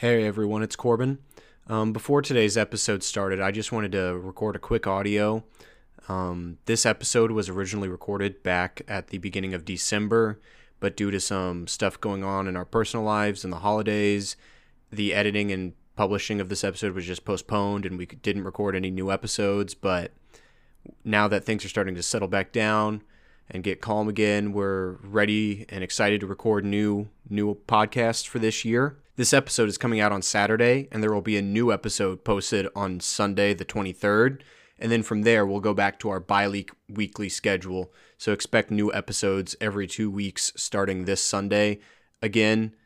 Hey everyone, it's Corbin. Um, before today's episode started, I just wanted to record a quick audio. Um, this episode was originally recorded back at the beginning of December, but due to some stuff going on in our personal lives and the holidays, the editing and publishing of this episode was just postponed and we didn't record any new episodes. But now that things are starting to settle back down and get calm again, we're ready and excited to record new new podcasts for this year. This episode is coming out on Saturday, and there will be a new episode posted on Sunday, the 23rd. And then from there, we'll go back to our bi weekly schedule. So expect new episodes every two weeks starting this Sunday. Again,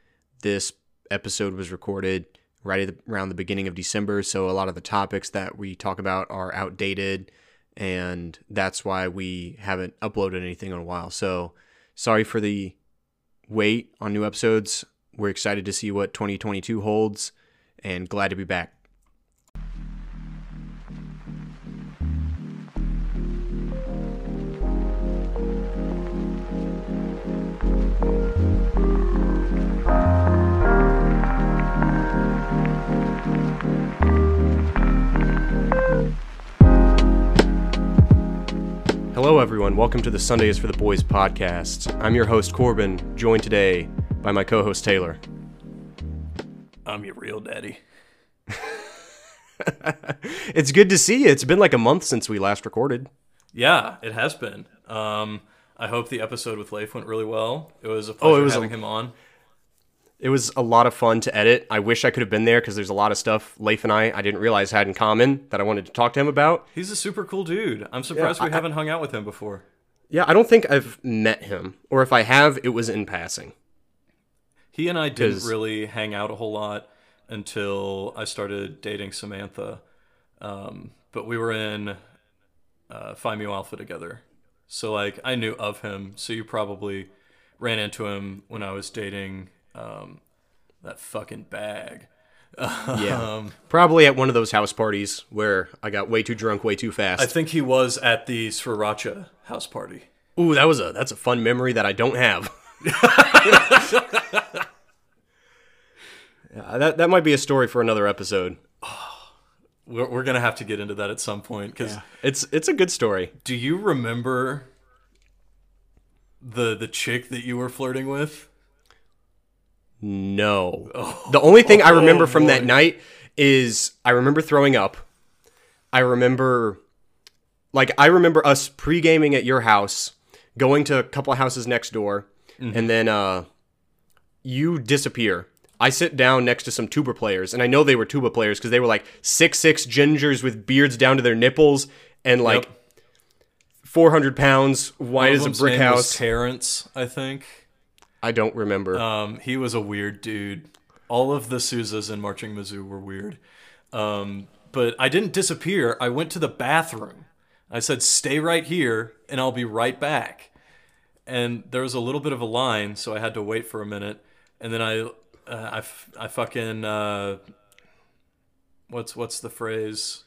this episode was recorded right around the beginning of December. So a lot of the topics that we talk about are outdated. And that's why we haven't uploaded anything in a while. So sorry for the wait on new episodes. We're excited to see what 2022 holds and glad to be back. Hello, everyone. Welcome to the Sundays for the Boys podcast. I'm your host, Corbin, joined today by my co host, Taylor. I'm your real daddy. it's good to see you. It's been like a month since we last recorded. Yeah, it has been. Um, I hope the episode with Leif went really well. It was a pleasure oh, was having a, him on. It was a lot of fun to edit. I wish I could have been there because there's a lot of stuff Leif and I I didn't realize had in common that I wanted to talk to him about. He's a super cool dude. I'm surprised yeah, we I, haven't hung out with him before. Yeah, I don't think I've met him, or if I have, it was in passing. He and I didn't really hang out a whole lot until I started dating Samantha. Um, but we were in uh, Phi Mu Alpha together. So, like, I knew of him. So, you probably ran into him when I was dating um, that fucking bag. yeah. Um, probably at one of those house parties where I got way too drunk way too fast. I think he was at the Sriracha house party. Ooh, that was a that's a fun memory that I don't have. yeah, that that might be a story for another episode. we're, we're gonna have to get into that at some point because yeah. it's it's a good story. Do you remember the the chick that you were flirting with? No. Oh, the only thing oh, I remember from that night is I remember throwing up. I remember like I remember us pre-gaming at your house, going to a couple of houses next door, mm-hmm. and then uh, you disappear. I sit down next to some tuba players, and I know they were tuba players because they were like six six gingers with beards down to their nipples and like yep. four hundred pounds, white as a brick house. Terrence, I think. I don't remember. Um, he was a weird dude. All of the Sousas in Marching Mizzou were weird. Um, but I didn't disappear. I went to the bathroom. I said, "Stay right here, and I'll be right back." and there was a little bit of a line, so I had to wait for a minute, and then I, uh, I, I fucking, uh, what's what's the phrase?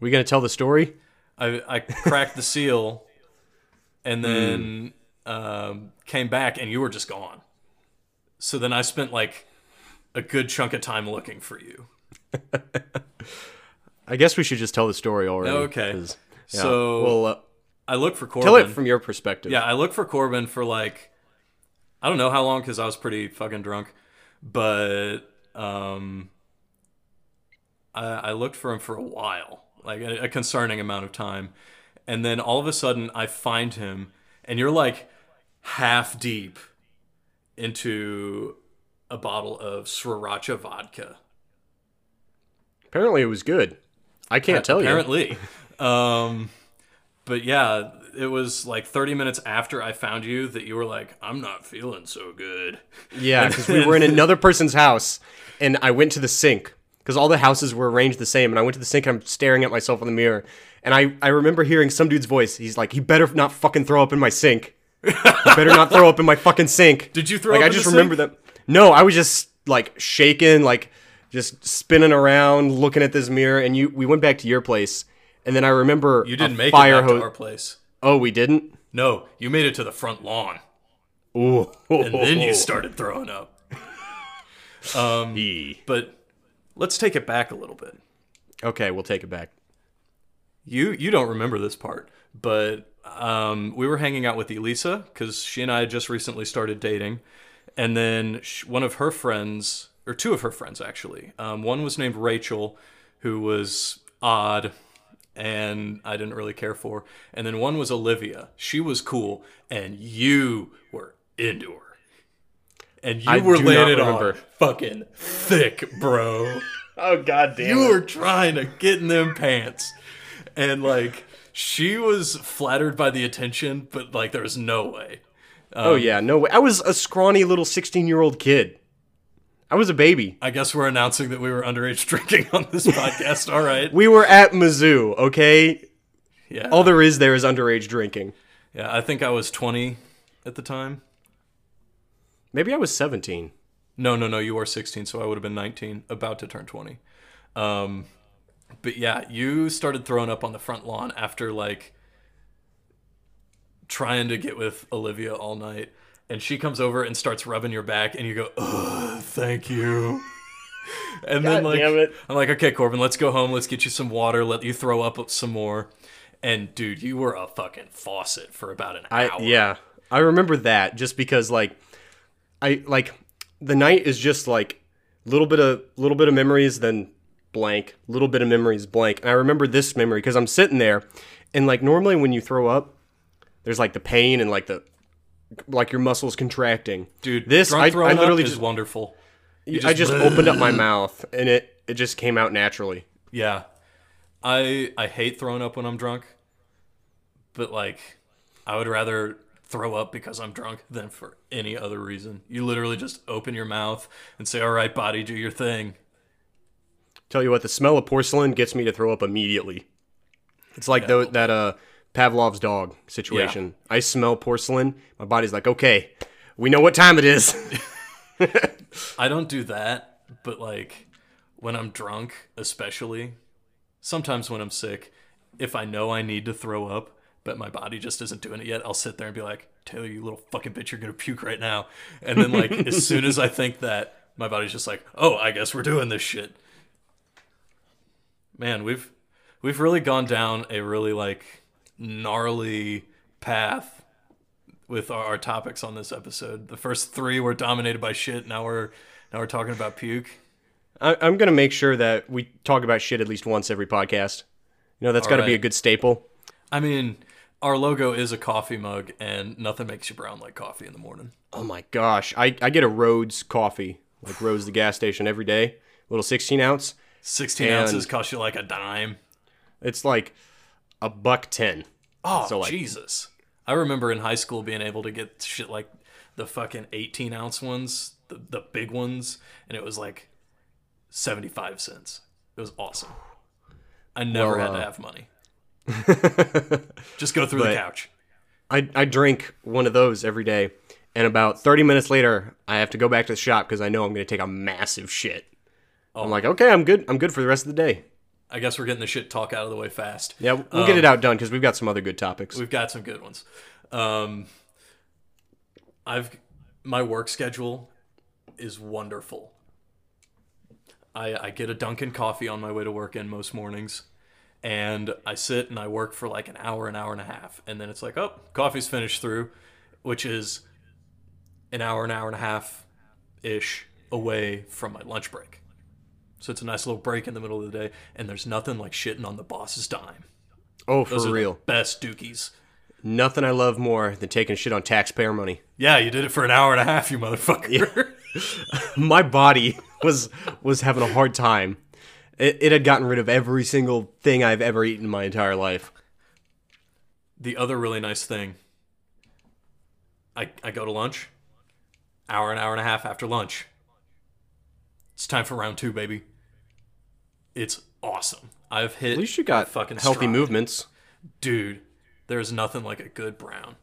We gonna tell the story? I I cracked the seal, and then mm. um, came back, and you were just gone. So then I spent like a good chunk of time looking for you. I guess we should just tell the story already. Okay. Yeah, so well, uh, I look for Corbin. Tell it from your perspective. Yeah, I look for Corbin for like I don't know how long because I was pretty fucking drunk, but um, I, I looked for him for a while, like a, a concerning amount of time, and then all of a sudden I find him, and you're like half deep into a bottle of Sriracha vodka. Apparently, it was good. I can't uh, tell apparently. you. Apparently. Um, but yeah, it was like 30 minutes after I found you that you were like, I'm not feeling so good. Yeah, because we were in another person's house and I went to the sink because all the houses were arranged the same. And I went to the sink and I'm staring at myself in the mirror. And I, I remember hearing some dude's voice. He's like, he better not fucking throw up in my sink. better not throw up in my fucking sink. Did you throw like, I just remember that. No, I was just like shaking, like just spinning around, looking at this mirror. And you, we went back to your place and then I remember you didn't make fire it back to our place. Oh, we didn't. No, you made it to the front lawn. Ooh. and then you started throwing up. Um, E. but let's take it back a little bit. Okay, we'll take it back. You you don't remember this part, but um, we were hanging out with Elisa because she and I had just recently started dating, and then sh- one of her friends, or two of her friends actually, um, one was named Rachel, who was odd, and I didn't really care for, and then one was Olivia. She was cool, and you were into her. And you I were laying it on fucking thick, bro. Oh god damn You were trying to get in them pants. And like she was flattered by the attention, but like there was no way. oh um, yeah, no way. I was a scrawny little 16-year-old kid. I was a baby. I guess we're announcing that we were underage drinking on this podcast. All right. We were at Mizzou, okay? Yeah. All there is there is underage drinking. Yeah, I think I was 20 at the time. Maybe I was 17. No, no, no, you were 16, so I would have been 19, about to turn 20. Um but yeah, you started throwing up on the front lawn after like trying to get with Olivia all night. And she comes over and starts rubbing your back, and you go, "Ugh, thank you." And then like damn it. I'm like, "Okay, Corbin, let's go home. Let's get you some water. Let you throw up some more." And dude, you were a fucking faucet for about an I hour. yeah, I remember that just because like I like the night is just like little bit of little bit of memories then blank, little bit of memories blank. And I remember this memory because I'm sitting there and like normally when you throw up there's like the pain and like the like your muscles contracting. dude. This I, I literally just is wonderful. I just opened up my mouth and it it just came out naturally. Yeah. I I hate throwing up when I'm drunk. But like I would rather throw up because I'm drunk than for any other reason. You literally just open your mouth and say, "All right, body, do your thing." Tell you what, the smell of porcelain gets me to throw up immediately. It's like tho- that uh Pavlov's dog situation. I smell porcelain, my body's like, okay, we know what time it is. I don't do that, but like when I'm drunk, especially, sometimes when I'm sick, if I know I need to throw up, but my body just isn't doing it yet, I'll sit there and be like, Taylor, you little fucking bitch, you're gonna puke right now. And then like as soon as I think that, my body's just like, Oh, I guess we're doing this shit. Man, we've we've really gone down a really like gnarly path with our, our topics on this episode. The first three were dominated by shit. Now we're now we're talking about puke. I- I'm gonna make sure that we talk about shit at least once every podcast. You know, that's got to be a good staple. I mean, our logo is a coffee mug, and nothing makes you brown like coffee in the morning. Oh my gosh, I, I get a Rhodes coffee, like Rhodes the gas station every day, little 16 ounce. Sixteen ounces cost you like a dime. It's like a buck ten. Oh So, like- Jesus! I remember in high school being able to get shit like the fucking eighteen ounce ones, the the big ones, and it was like seventy five cents. It was awesome. I never Well, had to uh, have money. Just go through the couch. I, I drink one of those every day, and about 30 minutes later, I have to go back to the shop because I know I'm going to take a massive shit. I'm like, okay, I'm good. I'm good for the rest of the day. I guess we're getting the shit talk out of the way fast. Yeah, we'll get it out done because we've got some other good topics. We've got some good ones. Um, I've my work schedule is wonderful. I I get a Dunkin' coffee on my way to work in most mornings, and I sit and I work for like an hour, an hour and a half, and then it's like, oh, coffee's finished through, which is an hour, an hour and a half ish away from my lunch break. So it's a nice little break in the middle of the day, and there's nothing like shitting on the boss's dime. oh, for Those are the real. best dookies. Nothing I love more than taking shit on taxpayer money. Yeah, you did it for an hour and a half, you motherfucker. My body was was having a hard time. It, it had gotten rid of every single thing I've ever eaten in my entire life. the other really nice thing, I, I go to lunch, hour, an hour and a half after lunch. It's time for round two, baby. It's awesome. I've hit At least you got fucking healthy stride. movements. dude. There's nothing like a good brown.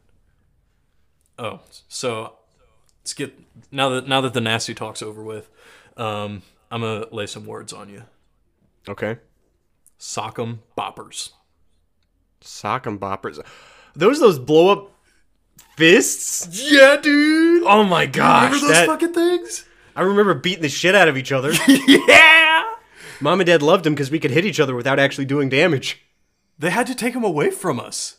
Oh, so let's get now that now that the nasty talk's over with, um, I'm gonna lay some words on you. Okay. Sock'em boppers. Sock'em boppers. Those those blow up fists? Yeah, dude. Oh my gosh. Remember those that- fucking things? I remember beating the shit out of each other. yeah. Mom and Dad loved him because we could hit each other without actually doing damage. They had to take him away from us.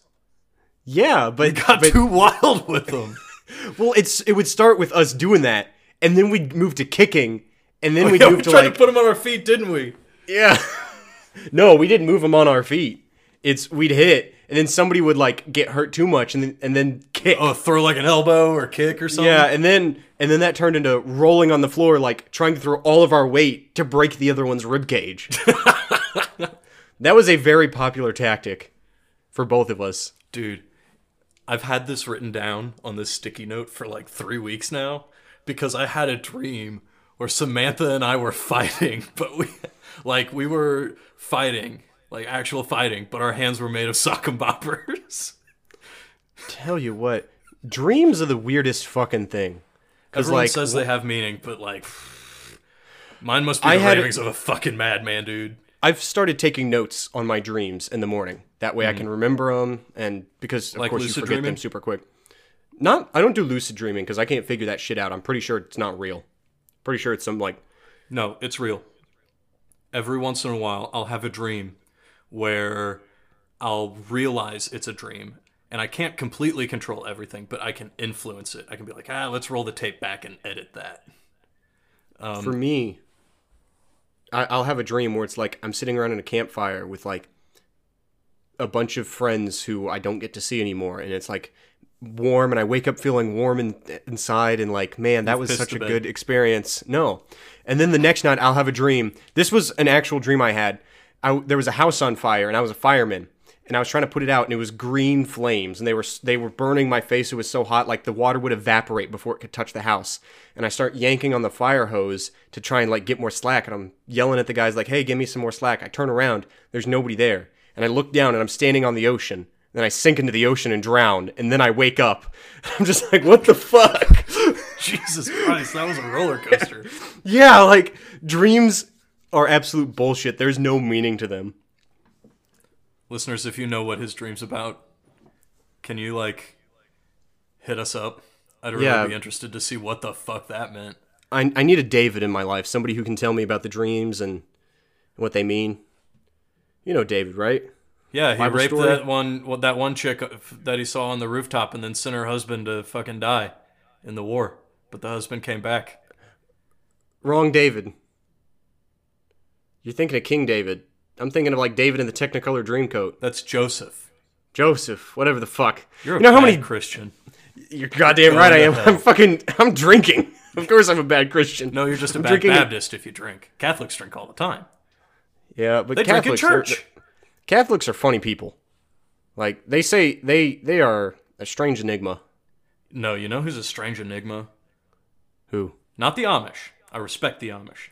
Yeah, but, Got but too wild with them. well, it's it would start with us doing that, and then we'd move to kicking, and then oh, we'd yeah, move we to tried like to put him on our feet, didn't we? yeah. no, we didn't move him on our feet. It's we'd hit, and then somebody would like get hurt too much, and then and then kick. Oh, throw like an elbow or kick or something. Yeah, and then and then that turned into rolling on the floor, like trying to throw all of our weight to break the other one's rib cage. that was a very popular tactic for both of us. dude. I've had this written down on this sticky note for like three weeks now because I had a dream where Samantha and I were fighting, but we like we were fighting, like actual fighting, but our hands were made of sock and boppers. Tell you what, dreams are the weirdest fucking thing. Because Everyone like, says they have meaning, but like mine must be I the ravings of a fucking madman, dude. I've started taking notes on my dreams in the morning. That way I can mm. remember them, and because of Like course you forget them super quick. Not, I don't do lucid dreaming because I can't figure that shit out. I'm pretty sure it's not real. Pretty sure it's some like No, it's real. Every once in a while, I'll have a dream where I'll realize it's a dream. And I can't completely control everything, but I can influence it. I can be like, ah, let's roll the tape back and edit that. Um, for me, I, I'll have a dream where it's like I'm sitting around in a campfire with like a bunch of friends who I don't get to see anymore, and it's like warm, and I wake up feeling warm in, inside, and like, man, that was such a bed. good experience. No, and then the next night I'll have a dream. This was an actual dream I had. I, there was a house on fire, and I was a fireman. And I was trying to put it out, and it was green flames, and they were they were burning my face. It was so hot, like the water would evaporate before it could touch the house. And I start yanking on the fire hose to try and like get more slack. And I'm yelling at the guys like, "Hey, give me some more slack." I turn around, there's nobody there, and I look down, and I'm standing on the ocean. Then I sink into the ocean and drown, and then I wake up. I'm just like, "What the fuck?" Jesus Christ, that was a roller coaster. yeah, like dreams are absolute bullshit. There's no meaning to them. Listeners, if you know what his dream's about, can you like hit us up? I'd really Yeah. be interested to see what the fuck that meant. I, I need a David in my life, somebody who can tell me about the dreams and what they mean. You know David, right? Yeah, he Bible raped story? that one well, that one chick uh, that he saw on the rooftop and then sent her husband to fucking die in the war. But the husband came back. Wrong David. You're thinking of King David. I'm thinking of like David in the Technicolor Dreamcoat. That's Joseph. Joseph, whatever the fuck. You're a you know how bad many Christian. You're goddamn right I am. I'm fucking I'm drinking. Of course I'm a bad Christian. No, you're just a I'm bad Baptist if you drink. Catholics drink all the time. Yeah, but They Catholics drink in church. Catholics are funny people. Like they say they they are a strange enigma. No, you know who's a strange enigma? Who? Not the Amish. I respect the Amish.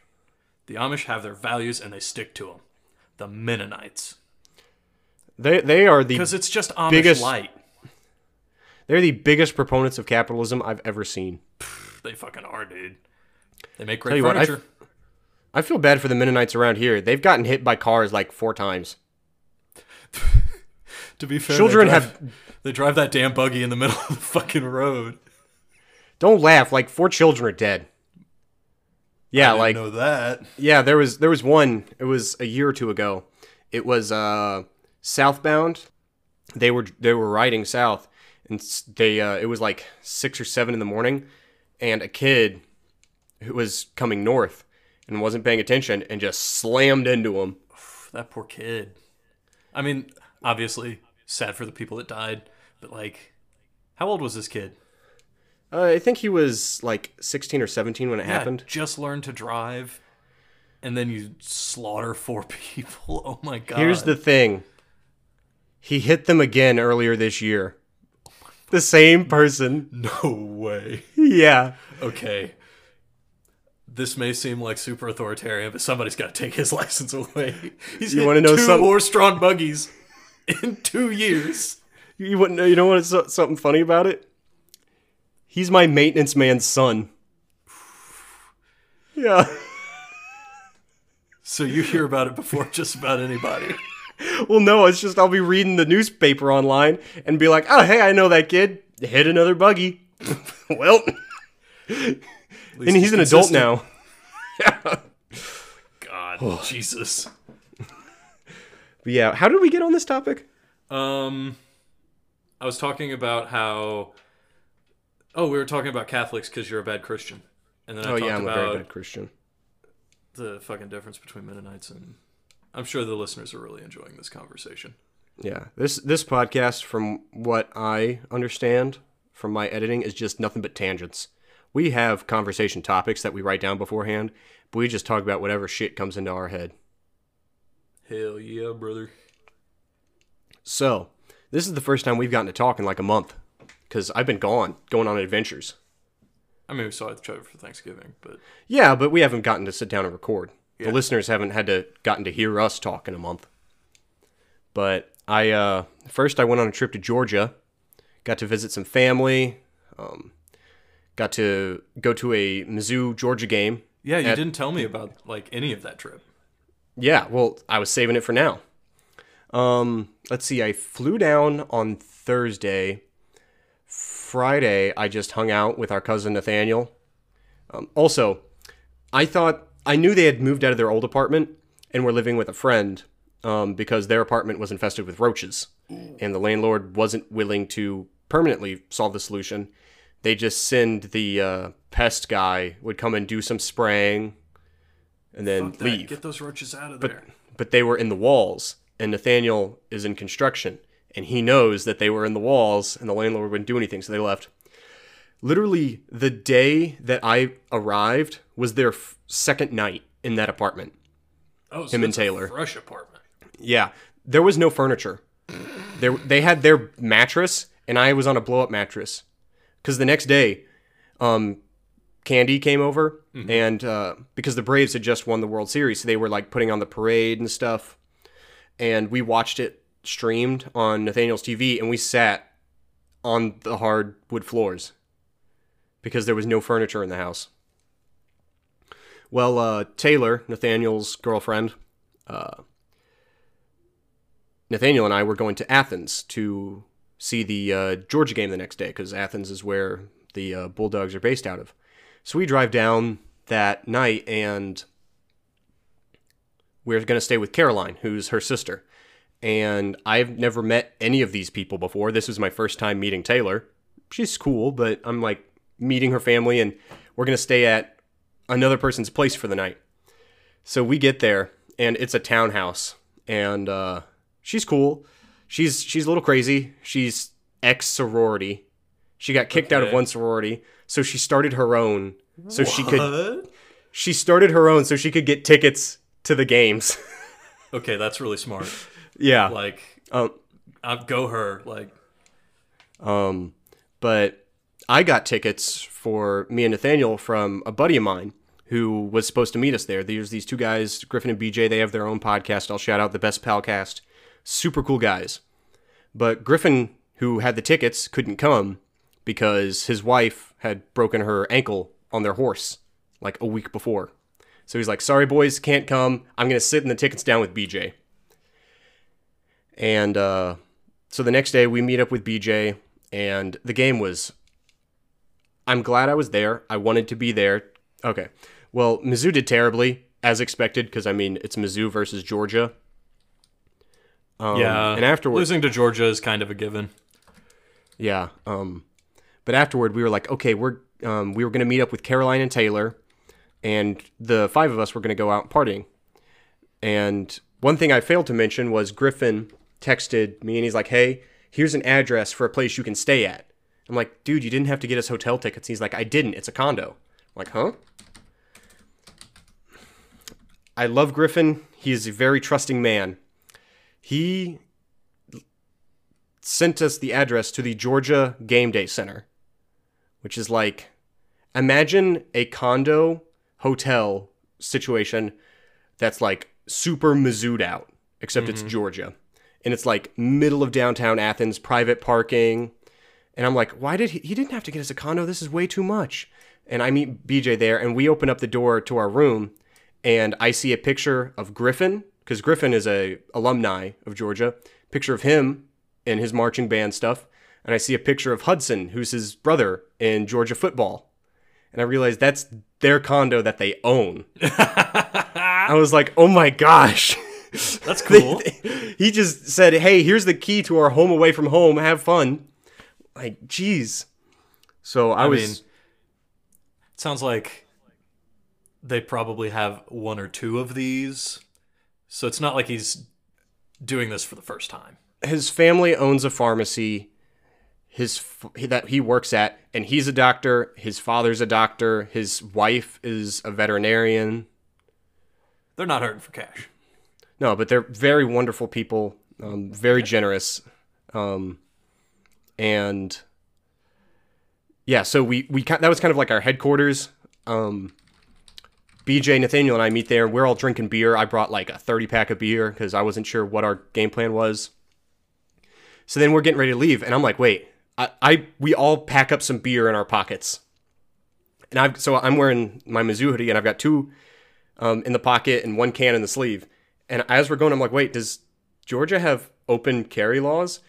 The Amish have their values and they stick to them. The Mennonites. They they are the Because it's just Amish Biggest- light. they're the biggest proponents of capitalism I've ever seen. They fucking are, dude. They make Tell great you what, I- furniture. I feel bad for the Mennonites around here. They've gotten hit by cars like four times. to be fair, Children they drive, have they drive that damn buggy in the middle of the fucking road. don't laugh. Like four children are dead. Yeah, like know that. yeah, there was there was one. It was a year or two ago. It was uh southbound. They were they were riding south, and they uh, it was like six or seven in the morning, and a kid who was coming north and wasn't paying attention and just slammed into him. That poor kid. I mean, obviously, sad for the people that died, but like, how old was this kid? Uh, I think he was like sixteen or seventeen when it Yeah, happened. just learned to drive, and then you slaughter four people. Oh my god. Here's the thing. He hit them again earlier this year. The same person. no way. Yeah. Okay. This may seem like super authoritarian, but somebody's got to take his license away. He's You hit wanna know two something? horse-drawn buggies in two years. You wouldn't know. You know what's so- something funny about it? He's my maintenance man's son. Yeah. So you hear about it before just about anybody. Well, no, it's just I'll be reading the newspaper online and be like, "Oh, hey, I know that kid hit another buggy." well, and he's an adult consistent. now. God, Jesus. But yeah, how did we get on this topic? Um, I was talking about how. Oh, we were talking about Catholics because you're a bad Christian, and then I Oh talked yeah, I'm a about very bad Christian. the fucking difference between Mennonites and. I'm sure the listeners are really enjoying this conversation. Yeah, this this podcast, from what I understand from my editing, is just nothing but tangents. We have conversation topics that we write down beforehand, but we just talk about whatever shit comes into our head. Hell yeah, brother. So, this is the first time we've gotten to talk in like a month, because I've been gone, going on adventures. I mean, we saw each other for Thanksgiving, but Yeah, but we haven't gotten to sit down and record. The listeners haven't had to gotten to hear us talk in a month. But I uh, first I went on a trip to Georgia, got to visit some family, um, got to go to a Mizzou Georgia game. yeah, you At- didn't tell me about like any of that trip. Yeah, well, I was saving it for now. Um, let's see. I flew down on Thursday. Friday, I just hung out with our cousin Nathaniel. Um, also, I thought I knew they had moved out of their old apartment and were living with a friend um, because their apartment was infested with roaches, and the landlord wasn't willing to permanently solve the solution. They just send the uh, pest guy would come and do some spraying, and then leave Get those roaches out of there. but they were in the walls and Nathaniel is in construction and he knows that they were in the walls and the landlord wouldn't do anything so they left literally the day that I arrived was their f- second night in that apartment Oh, so him and Taylor. fresh apartment. yeah there was no furniture there they had their mattress and I was on a blow up mattress cuz the next day um Candy came over and uh, because the Braves had just won the World Series, so they were like putting on the parade and stuff. And we watched it streamed on Nathaniel's TV, and we sat on the hardwood floors because there was no furniture in the house. Well, uh, Taylor, Nathaniel's girlfriend, uh, Nathaniel and I were going to Athens to see the uh, Georgia game the next day because Athens is where the uh, Bulldogs are based out of. So we drive down that night and we're going to stay with Caroline, who's her sister. And I've never met any of these people before. This was my first time meeting Taylor. She's cool, but I'm like meeting her family and we're going to stay at another person's place for the night. So we get there and it's a townhouse and uh, she's cool. She's she's a little crazy. She's ex sorority. She got kicked out of one sorority, so she started her own. So she could she started her own so she could get tickets to the games. Okay, that's really smart. Yeah. Like, Um, uh, go her. Like, um, but I got tickets for me and Nathaniel from a buddy of mine who was supposed to meet us there. There's these two guys, Griffin and BJ. They have their own podcast. I'll shout out the Best Palcast. Super cool guys. But Griffin, who had the tickets, couldn't come because his wife had broken her ankle on their horse like a week before. So he's like, "Sorry, boys, can't come. I'm gonna sit in the tickets down with BJ." And uh, so the next day we meet up with BJ, and the game was. I'm glad I was there. I wanted to be there. Okay. Well, Mizzou did terribly, as expected, because I mean it's Mizzou versus Georgia. Um, yeah. and afterwards, losing to Georgia is kind of a given. yeah. Um, but afterward, we were like, okay, we're um, we were going to meet up with Caroline and Taylor, and the five of us were going to go out partying. And one thing I failed to mention was Griffin texted me, and he's like, "Hey, here's an address for a place you can stay at." I'm like, "Dude, you didn't have to get us hotel tickets." He's like, "I didn't. It's a condo." I'm like, huh? I love Griffin. He is a very trusting man. He sent us the address to the Georgia Game Day Center, which is like imagine a condo hotel situation that's like super Mizzou'd out, except it's mm-hmm. Georgia. And it's like middle of downtown Athens, private parking. And I'm like, why did he? He didn't have to get us a condo. This is way too much. And I meet BJ there, and we open up the door to our room, and I see a picture of Griffin because Griffin is a alumni of Georgia. Picture of him and his marching band stuff, and I see a picture of Hudson, who's his brother in Georgia football. and I realized that's their condo that they own. I was like, oh my gosh. That's cool. he just said, hey, here's the key to our home away from home. Have fun. Like, jeez. So I, I was. mean, sounds like they probably have one or two of these. So it's not like he's doing this for the first time. his family owns a pharmacy his that he works at and he's a doctor his father's a doctor his wife is a veterinarian They're not hurting for cash. No but they're very wonderful people um, very generous um, and yeah so we we that was kind of like our headquarters. Um, bj nathaniel and i meet there. We're all drinking beer. I brought like a 30 pack of beer because i wasn't sure what our game plan was. So then we're getting ready to leave and i'm like wait i, I we all pack up some beer in our pockets. And i've so i'm wearing my mizzou hoodie and i've got two um, in the pocket and one can in the sleeve and as we're going i'm like wait does georgia have open carry laws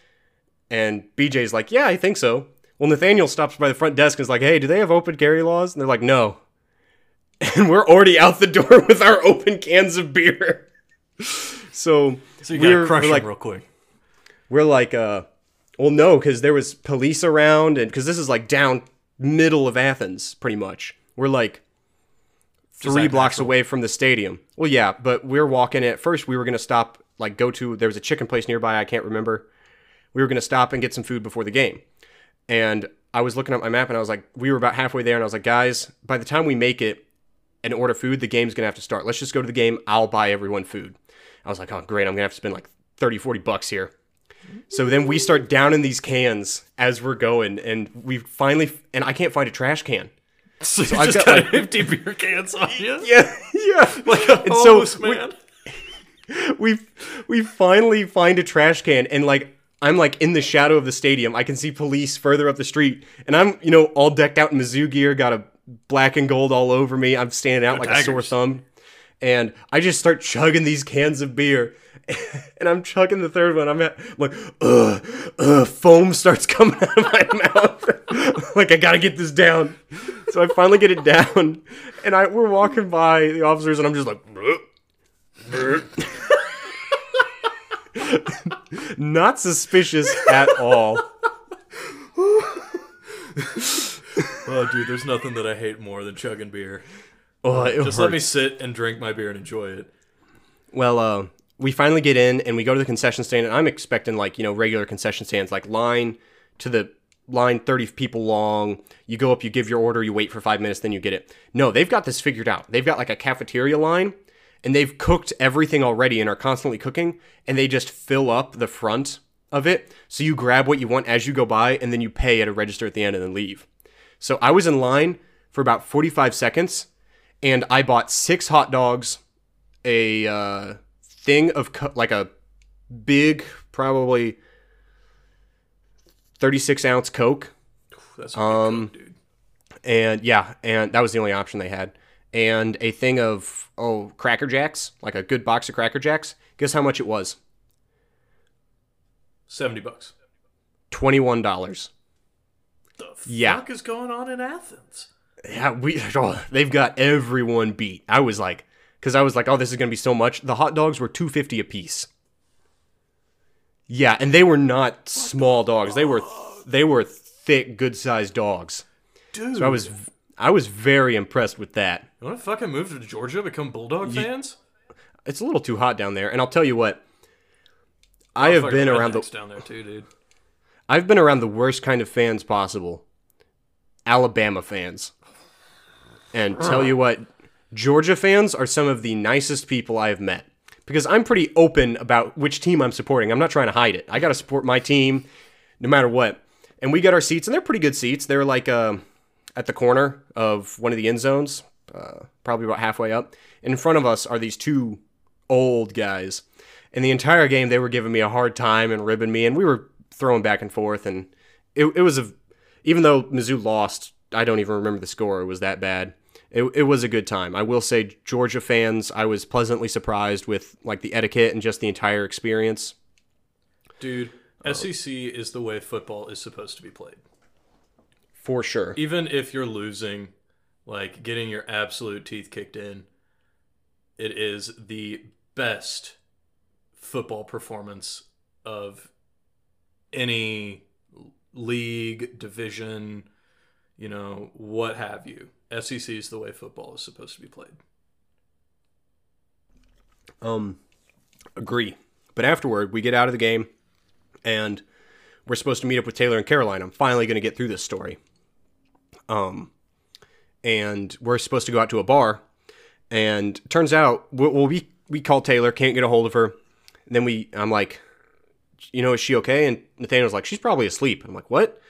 and bj's like yeah i think so well nathaniel stops by the front desk and is like hey do they have open carry laws and they're like no and we're already out the door with our open cans of beer. so So you we're, gotta crush we're them like real quick. we're like uh well no because there was police around and because this is like down middle of Athens pretty much. We're like three blocks natural. away from the stadium. Well yeah, but we're walking at first we were gonna stop like go to there was a chicken place nearby I can't remember. We were gonna stop and get some food before the game. And I was looking at my map and I was like, we were about halfway there and I was like, guys, by the time we make it and order food, the game's gonna have to start. Let's just go to the game. I'll buy everyone food. I was like, oh great, I'm gonna have to spend like 30, 40 bucks here. So then we start downing these cans as we're going, and we finally and I can't find a trash can. So, you I've got, got, like- empty beer cans on you. Yeah, yeah. Like a And so homeless we- man. we we finally find a trash can and like I'm like in the shadow of the stadium. I can see police further up the street, and I'm you know all decked out in Mizzou gear, got a black and gold all over me. I'm standing out like a sore thumb, and I just start chugging these cans of beer. And I'm chugging the third one. I'm, at, I'm like, ugh, ugh, foam starts coming out of my mouth. like I gotta get this down. So I finally get it down, and I we're walking by the officers, and I'm just like, "Bruh, bruh." not suspicious at all. Oh, dude, there's nothing that I hate more than chugging beer. Oh, it Just let me sit and drink my beer and enjoy it. Well, uh, we finally get in and we go to the concession stand, and I'm expecting like you know regular concession stands, like line to the line 30 people long. You go up, you give your order, you wait for five minutes, then you get it. No, they've got this figured out. They've got like a cafeteria line, and they've cooked everything already and are constantly cooking, and they just fill up the front of it. So you grab what you want as you go by, and then you pay at a register at the end and then leave. So I was in line for about 45 seconds, and I bought six hot dogs, a uh, thing of co- like a big, probably 36 ounce Coke. That's a Um, cook, dude. And yeah, and that was the only option they had. And a thing of, oh, Cracker Jacks, like a good box of Cracker Jacks. Guess how much it was? Seventy bucks. $21. The fuck Yeah. is going on in Athens? Yeah, we oh, they've got everyone beat. I was like, because I was like, oh, this is gonna be so much. The hot dogs were two fifty a piece. Yeah, and they were not small dogs. They were they were thick, good sized dogs. Dude, So I was I was very impressed with that. You want to fucking move to Georgia, become Bulldog fans? It's a little too hot down there, and I'll tell you what. I have been around the down there too, dude. I've been around the worst kind of fans possible. Alabama fans. And tell you what, Georgia fans are some of the nicest people I have met. Because I'm pretty open about which team I'm supporting. I'm not trying to hide it. I got to support my team no matter what. And we got our seats, and they're pretty good seats. They're like uh, at the corner of one of the end zones, uh, probably about halfway up. And in front of us are these two old guys. And the entire game, they were giving me a hard time and ribbing me, and we were throwing back and forth. And it, it was a, even though Mizzou lost, I don't even remember the score. It was that bad. It, it was a good time. I will say, Georgia fans, I was pleasantly surprised with like the etiquette and just the entire experience. Dude, uh, SEC is the way football is supposed to be played. For sure. Even if you're losing, like getting your absolute teeth kicked in. It is the best football performance of any league, division, you know, what have you. SEC is the way football is supposed to be played. Um, agree. But afterward, we get out of the game, and we're supposed to meet up with Taylor and Caroline. I'm finally going to get through this story. Um, and we're supposed to go out to a bar, and turns out, well, we we call Taylor, can't get a hold of her. And then we, I'm like, you know, is she okay? And Nathaniel's like, she's probably asleep. I'm like, what?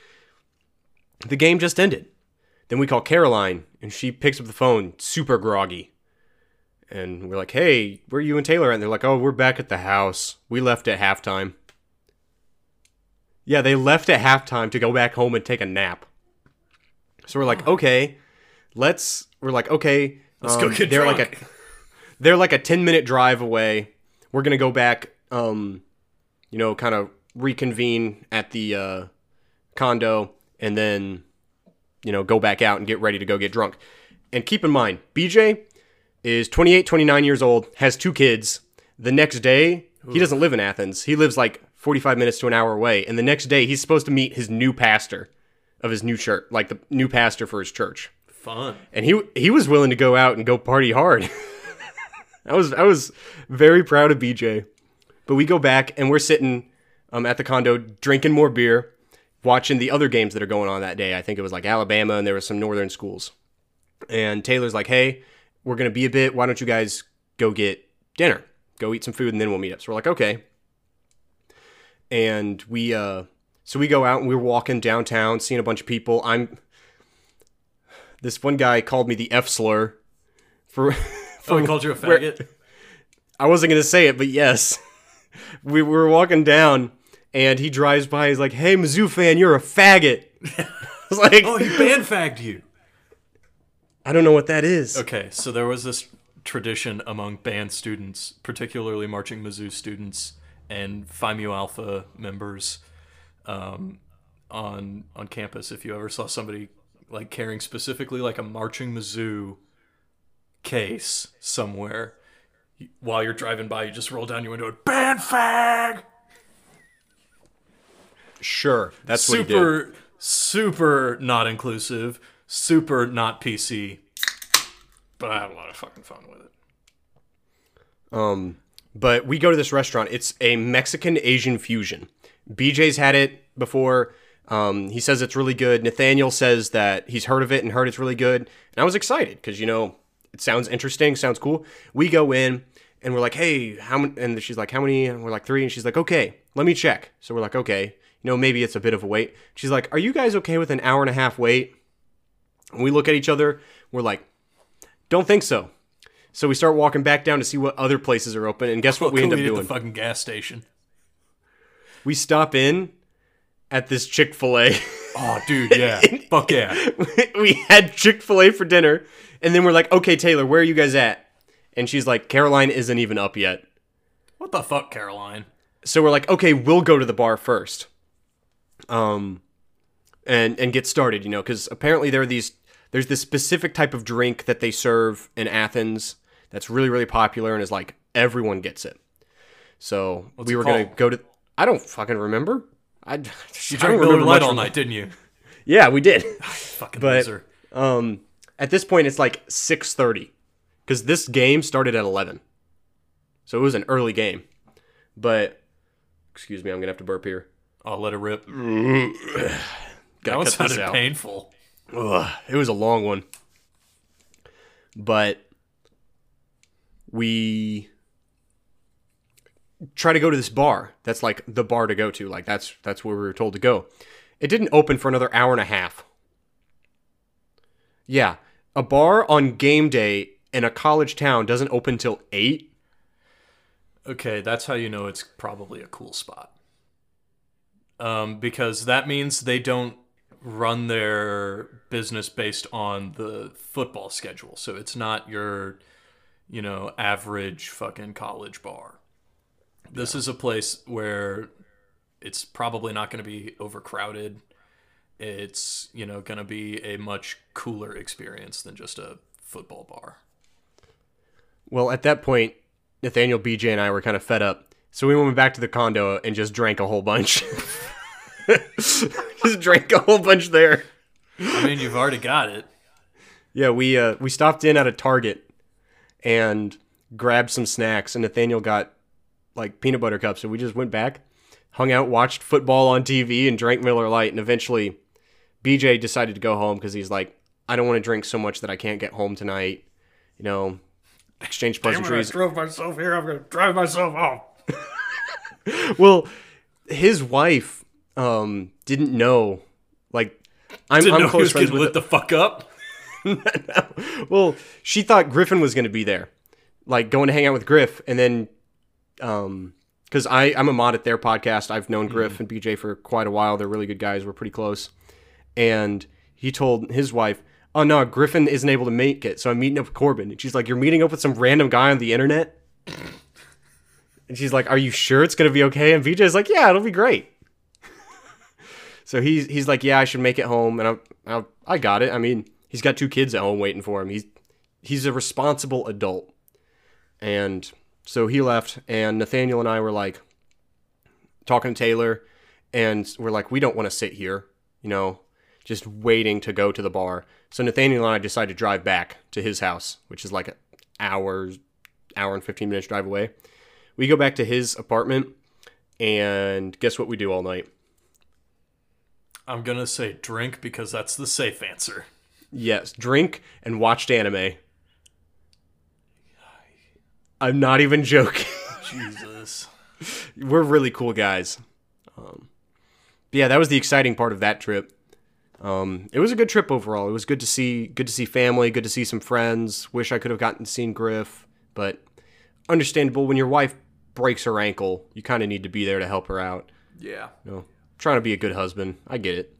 The game just ended. Then we call Caroline, and she picks up the phone, super groggy. And we're like, hey, where are you and Taylor at? And they're like, oh, we're back at the house. We left at halftime. Yeah, they left at halftime to go back home and take a nap. So we're like, okay, let's. We're like, okay, Let's go um, get they're drunk. like a they're like a 10 minute drive away. We're going to go back, um, you know, kind of reconvene at the uh, condo and then, you know, go back out and get ready to go get drunk. And keep in mind, BJ is 28, 29 years old, has two kids. The next day, he doesn't live in Athens. He lives like 45 minutes to an hour away. And the next day, he's supposed to meet his new pastor of his new church, like the new pastor for his church Fun. and he he was willing to go out and go party hard. I was I was very proud of BJ. But we go back and we're sitting um, at the condo drinking more beer, watching the other games that are going on that day. I think it was like Alabama and there were some northern schools. And Taylor's like, "Hey, we're gonna be a bit. Why don't you guys go get dinner? Go eat some food and then we'll meet up." So we're like, "Okay." And we uh, so we go out and we're walking downtown, seeing a bunch of people. I'm this one guy called me the F slur for. Oh, he called you a where- faggot? I wasn't gonna say it, but yes, we were walking down, and he drives by. He's like, "Hey, Mizzou fan, you're a faggot." I was like, Oh, he band fagged you. "I don't know what that is." Okay, so there was this tradition among band students, particularly marching Mizzou students and Phi Mu Alpha members um, on on campus. If you ever saw somebody like carrying specifically like a marching Mizzou case somewhere, you- while you're driving by, you just roll down your window and band fag. Sure, that's what he did. Super, super not inclusive. Super not PC. But I had a lot of fucking fun with it. Um, but we go to this restaurant. It's a Mexican Asian fusion. BJ's had it before. Um, he says it's really good. Nathaniel says that he's heard of it and heard it's really good. And I was excited because you know it sounds interesting, sounds cool. We go in and we're like, hey, how many? And she's like, how many? And we're like three. And she's like, okay, let me check. So we're like, okay, you know maybe it's a bit of a wait. She's like, are you guys okay with an hour and a half wait? And we look at each other. We're like, don't think so. So we start walking back down to see what other places are open, and guess what we end up doing? the fucking gas station. we stop in at this Chick Fil A. Oh, dude, yeah. Fuck yeah. we had Chick Fil A for dinner, and then we're like, "Okay, Taylor, where are you guys at?" And she's like, "Caroline isn't even up yet." What the fuck, Caroline? So we're like, "Okay, we'll go to the bar first, um, and and get started." You know, because apparently there are these there's this specific type of drink that they serve in Athens that's really really popular and is like everyone gets it. So we it were gonna go to. I don't fucking remember. I, You drank Miller Lite all night, didn't you? Yeah, we did. Fucking But- loser. Um, at this point, it's like six thirty, because this game started at eleven, so it was an early game. But excuse me, I'm gonna have to burp here. I'll let it rip. That one sounded out. painful. Ugh, it was a long one, but we try to go to this bar. That's like the bar to go to. Like that's that's where we were told to go. It didn't open for another hour and a half. Yeah, a bar on game day in a college town doesn't open till eight. Okay, that's how you know it's probably a cool spot. Um, because that means they don't run their business based on the football schedule. So it's not your, you know, average fucking college bar. This is a place where it's probably not going to be overcrowded. it's you know going to be a much cooler experience than just a football bar. Well, at that point, Nathaniel, BJ, and I were kind of fed up, so we went back to the condo and just drank a whole bunch. just drank a whole bunch there. I mean, you've already got it. Yeah, we uh, we stopped in at a Target and grabbed some snacks, and Nathaniel got like peanut butter cups, and we just went back, hung out, watched football on TV, and drank Miller Lite, and eventually, BJ decided to go home because he's like, I don't want to drink so much that I can't get home tonight. You know, exchange pleasantries. I drove myself here. I'm gonna drive myself home. well, his wife um, didn't know. Like, I'm, Didn't I'm know he close was friends getting with. lit the fuck up. well, she thought Griffin was going to be there, like going to hang out with Griff, and then, um, because I I'm a mod at their podcast. I've known Griff and BJ for quite a while. They're really good guys. We're pretty close, and he told his wife, "Oh no, Griffin isn't able to make it, so I'm meeting up with Corbin." And she's like, "You're meeting up with some random guy on the internet?" And she's like, "Are you sure it's going to be okay?" And BJ's like, "Yeah, it'll be great." So he's he's like, "Yeah, I should make it home," and I I, got it. I mean, he's got two kids at home waiting for him. He's he's a responsible adult, and so he left. And Nathaniel and I were like talking to Taylor, and we're like, we don't want to sit here, you know, just waiting to go to the bar. So Nathaniel and I decided to drive back to his house, which is like an hour, hour and fifteen minutes drive away. We go back to his apartment, and guess what we do all night? I'm gonna say drink because that's the safe answer. Yes, drink and watched anime. I'm not even joking. Jesus. We're really cool guys. Um, yeah, that was the exciting part of that trip. Um, it was a good trip overall. It was good to see, good to see family, good to see some friends. Wish I could have gotten to see Griff, but understandable. When your wife breaks her ankle, you kind of need to be there to help her out. Yeah. You know, trying to be a good husband. I get it.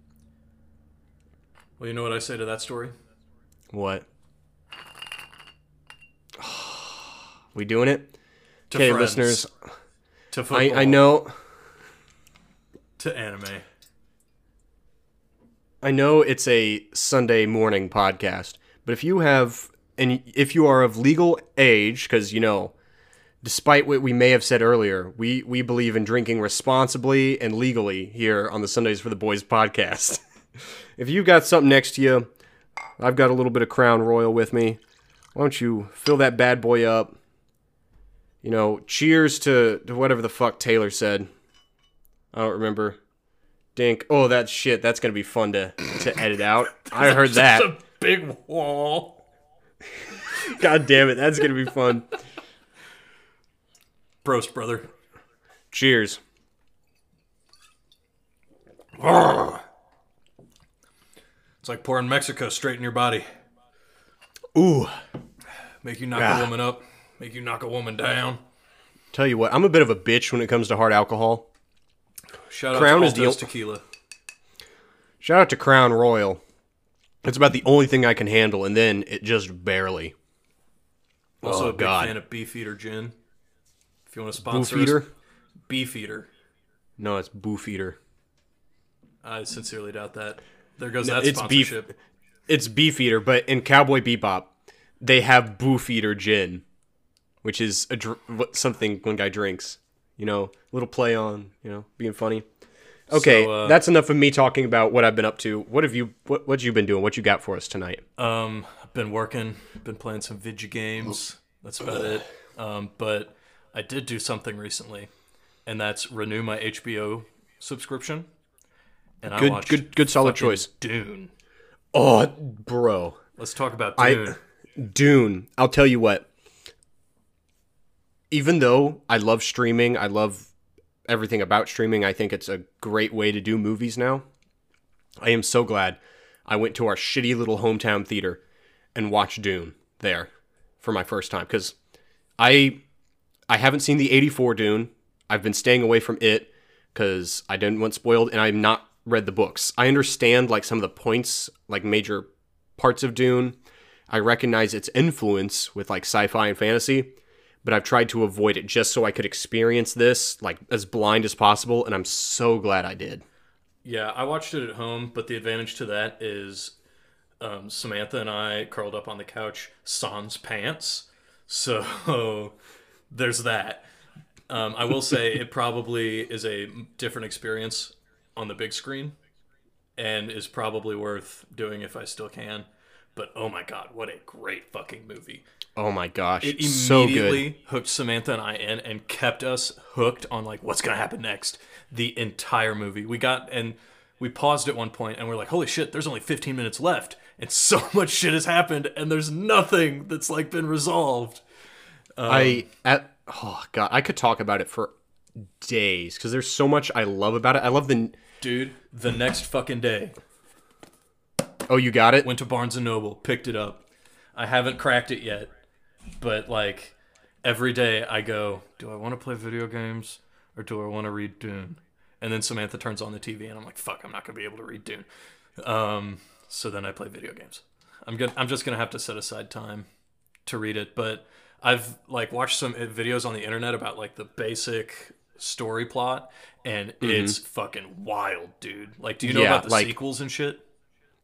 Well, you know what I say to that story? What? we doing it? To Okay, friends, listeners. To football. I, I know To anime. I know it's a Sunday morning podcast, but if you have and if you are of legal age, because you know, despite what we may have said earlier, we we believe in drinking responsibly and legally here on the Sundays for the Boys podcast. if you've got something next to you, I've got a little bit of Crown Royal with me. Why don't you fill that bad boy up? You know, cheers to, to whatever the fuck Taylor said. I don't remember. Dink. Oh, that shit. That's gonna be fun to to edit out. I heard that. Big wall. God damn it. That's gonna be fun. Prost, brother. Cheers. It's like pouring Mexico straight in your body. Ooh. Make you knock Ah. a woman up. Make you knock a woman down. Tell you what, I'm a bit of a bitch when it comes to hard alcohol. Shout Crown out is to the Altos o- Tequila. Shout out to Crown Royal. It's about the only thing I can handle, and then it just barely. Also Oh, a big God. fan of Beefeater Gin. If you want to sponsor Beefeater? us, Beefeater. No, it's Boof Eater. I sincerely doubt that. There goes No, that it's beef. It's Beef Eater, but in Cowboy Bebop, they have Boof Eater gin, which is a dr- something one guy drinks. You know, little play on, you know, being funny. Okay, So, uh, that's enough of me talking about what I've been up to. What have you? What what you been doing? What you got for us tonight? Um, I've been working, been playing some video games. That's about it. Um, but I did do something recently, and that's renew my HBO subscription. And I Good, watched good, good, solid choice. Dune. Oh, bro, Let's talk about I- Dune. Dune. I'll tell you what. Even though I love streaming, I love everything about streaming. I think it's a great way to do movies now. I am so glad I went to our shitty little hometown theater and watched Dune there for my first time because I I haven't seen the 84 Dune. I've been staying away from it because I didn't want spoiled and I've not read the books. I understand like some of the points, like major parts of Dune. I recognize its influence with like sci-fi and fantasy, but I've tried to avoid it just so I could experience this like as blind as possible and I'm so glad I did. Yeah, I watched it at home, but the advantage to that is um, Samantha and I curled up on the couch sans pants. So there's that. Um, I will say it probably is a different experience on the big screen and is probably worth doing if I still can. But oh my god, what a great fucking movie. Oh my gosh, It so immediately good. hooked Samantha and I in and kept us hooked on like what's gonna happen next the entire movie. We got and we paused at one point and we're like, holy shit, there's only 15 minutes left, and so much shit has happened, and there's nothing that's like been resolved. I at oh god, I could talk about it for days because there's so much I love about it. I love the Dude, the next fucking day, oh you got it. went to Barnes and Noble, picked it up. I haven't cracked it yet, but like every day I go, do I want to play video games or do I want to read Dune? And then Samantha turns on the TV and I'm like, fuck, I'm not gonna be able to read Dune. Um, so then I play video games. I'm gonna, I'm just gonna have to set aside time to read it, but I've like watched some videos on the internet about like the basic story plot and it's fucking wild, dude. Like, do you know Mm-hmm. Yeah, about the like- sequels and shit?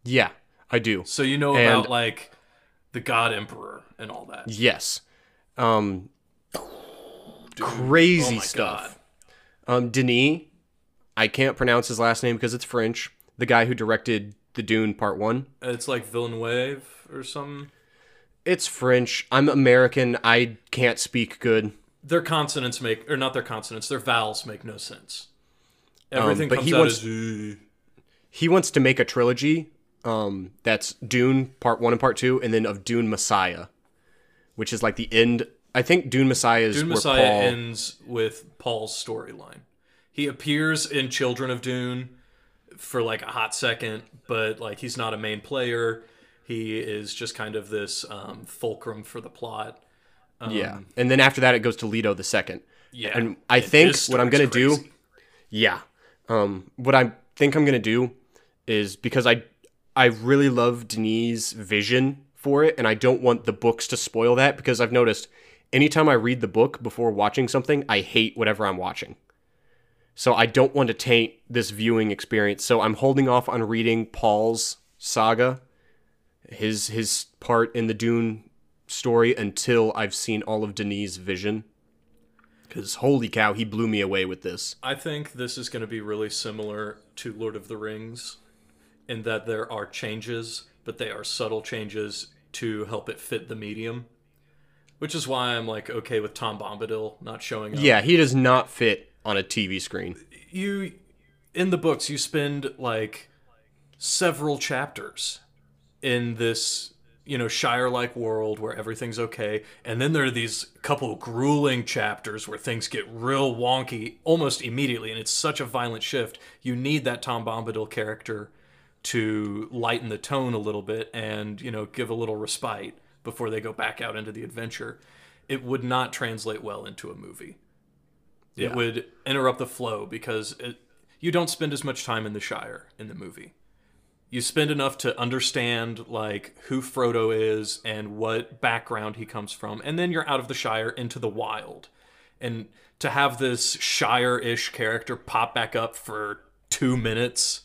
Yeah, I do. So you know And- about like the God Emperor and all that. Yes. Um Dude, crazy oh stuff. Um Denis, I can't pronounce his last name because it's French. The guy who directed the Dune Part 1. It's like Villeneuve or something. It's French. I'm American. I can't speak good. Their consonants make or not their consonants, their vowels make no sense. Everything Um, but comes he out wants- as. He wants to make a trilogy um that's Dune Part 1 and Part 2 and then of Dune Messiah, which is like the end I think Dune Messiah is Dune Messiah Paul ends with Paul's storyline. He appears in Children of Dune for like a hot second, but like he's not a main player. He is just kind of this um, fulcrum for the plot. Yeah. And then after that it goes to Leto the second. Yeah, And I think what I'm going to story's do. Yeah. Um, what I think I'm gonna do is because I I really love Denis' vision for it, and I don't want the books to spoil that because I've noticed anytime I read the book before watching something, I hate whatever I'm watching. So I don't want to taint this viewing experience. So I'm holding off on reading Paul's saga, his his part in the Dune story until I've seen all of Denis' vision. Because holy cow, he blew me away with this. I think this is going to be really similar to Lord of the Rings in that there are changes, but they are subtle changes to help it fit the medium. Which is why I'm like okay with Tom Bombadil not showing up. Yeah, he does not fit on a TV screen. You in the books you spend like several chapters in this you know shire like world where everything's okay and then there are these couple grueling chapters where things get real wonky almost immediately and it's such a violent shift you need that tom bombadil character to lighten the tone a little bit and you know give a little respite before they go back out into the adventure it would not translate well into a movie Yeah. it would interrupt the flow because it, you don't spend as much time in the Shire in the movie. You spend enough to understand like who Frodo is and what background he comes from, and then you're out of the Shire into the wild. And to have this Shire-ish character pop back up for two minutes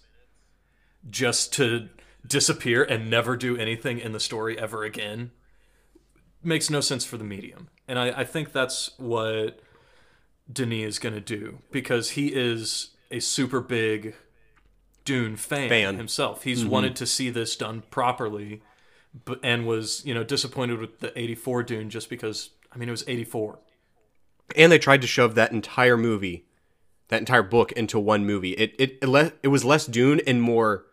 just to disappear and never do anything in the story ever again makes no sense for the medium. And I, I think that's what Denis is going to do because he is a super big Dune fan, Fan. himself. He's mm-hmm. wanted to see this done properly, but and was you know disappointed with the '84 Dune just because I mean it was '84. And they tried to shove that entire movie, that entire book into one movie. It it it, le- it was less Dune and more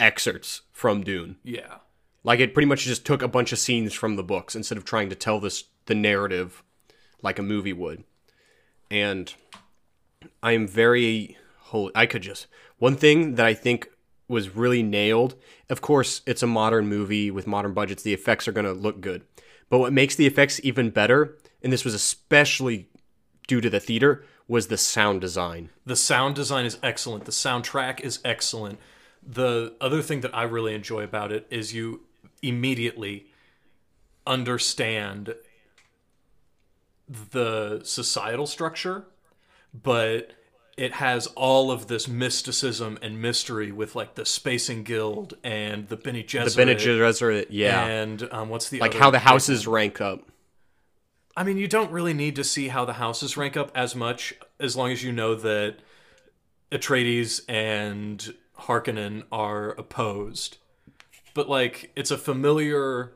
excerpts from Dune. Yeah, Like it pretty much just took a bunch of scenes from the books instead of trying to tell this the narrative like a movie would. And I am very holy. I could just one thing that I think was really nailed. Of course, it's a modern movie with modern budgets. The effects are going to look good. But what makes the effects even better, and this was especially due to the theater, was the sound design. the sound design is excellent. The soundtrack is excellent. The other thing that I really enjoy about it is you immediately understand the societal structure, but it has all of this mysticism and mystery with like the Spacing Guild and the Bene Gesserit. The Bene Gesserit, yeah. And um, what's the like other how the houses rank up. I mean, you don't really need to see how the houses rank up as much as long as you know that Atreides and Harkonnen are opposed. But like, it's a familiar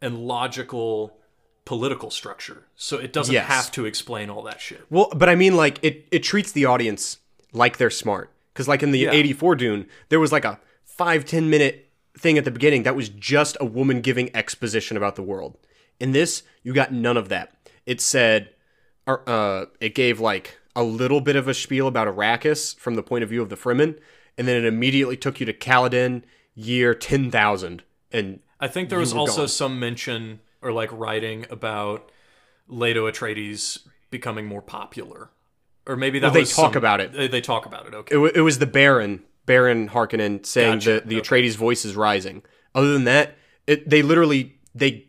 and logical political structure, so it doesn't Yes. have to explain all that shit. Well, but I mean, like it it treats the audience like they're smart. Because like in the Yeah. '84 Dune, there was like a five ten minute thing at the beginning that was just a woman giving exposition about the world. In this, you got none of that. It said, uh, it gave like a little bit of a spiel about Arrakis from the point of view of the Fremen, and then it immediately took you to Caladan, year ten thousand, and I think there was also gone. some mention or like writing about Leto Atreides becoming more popular, or maybe that they was talk some- about it. They, they talk about it. Okay. it, it was the Baron, Baron Harkonnen, saying Gotcha. that the Atreides voice is rising. Other than that, it, they literally they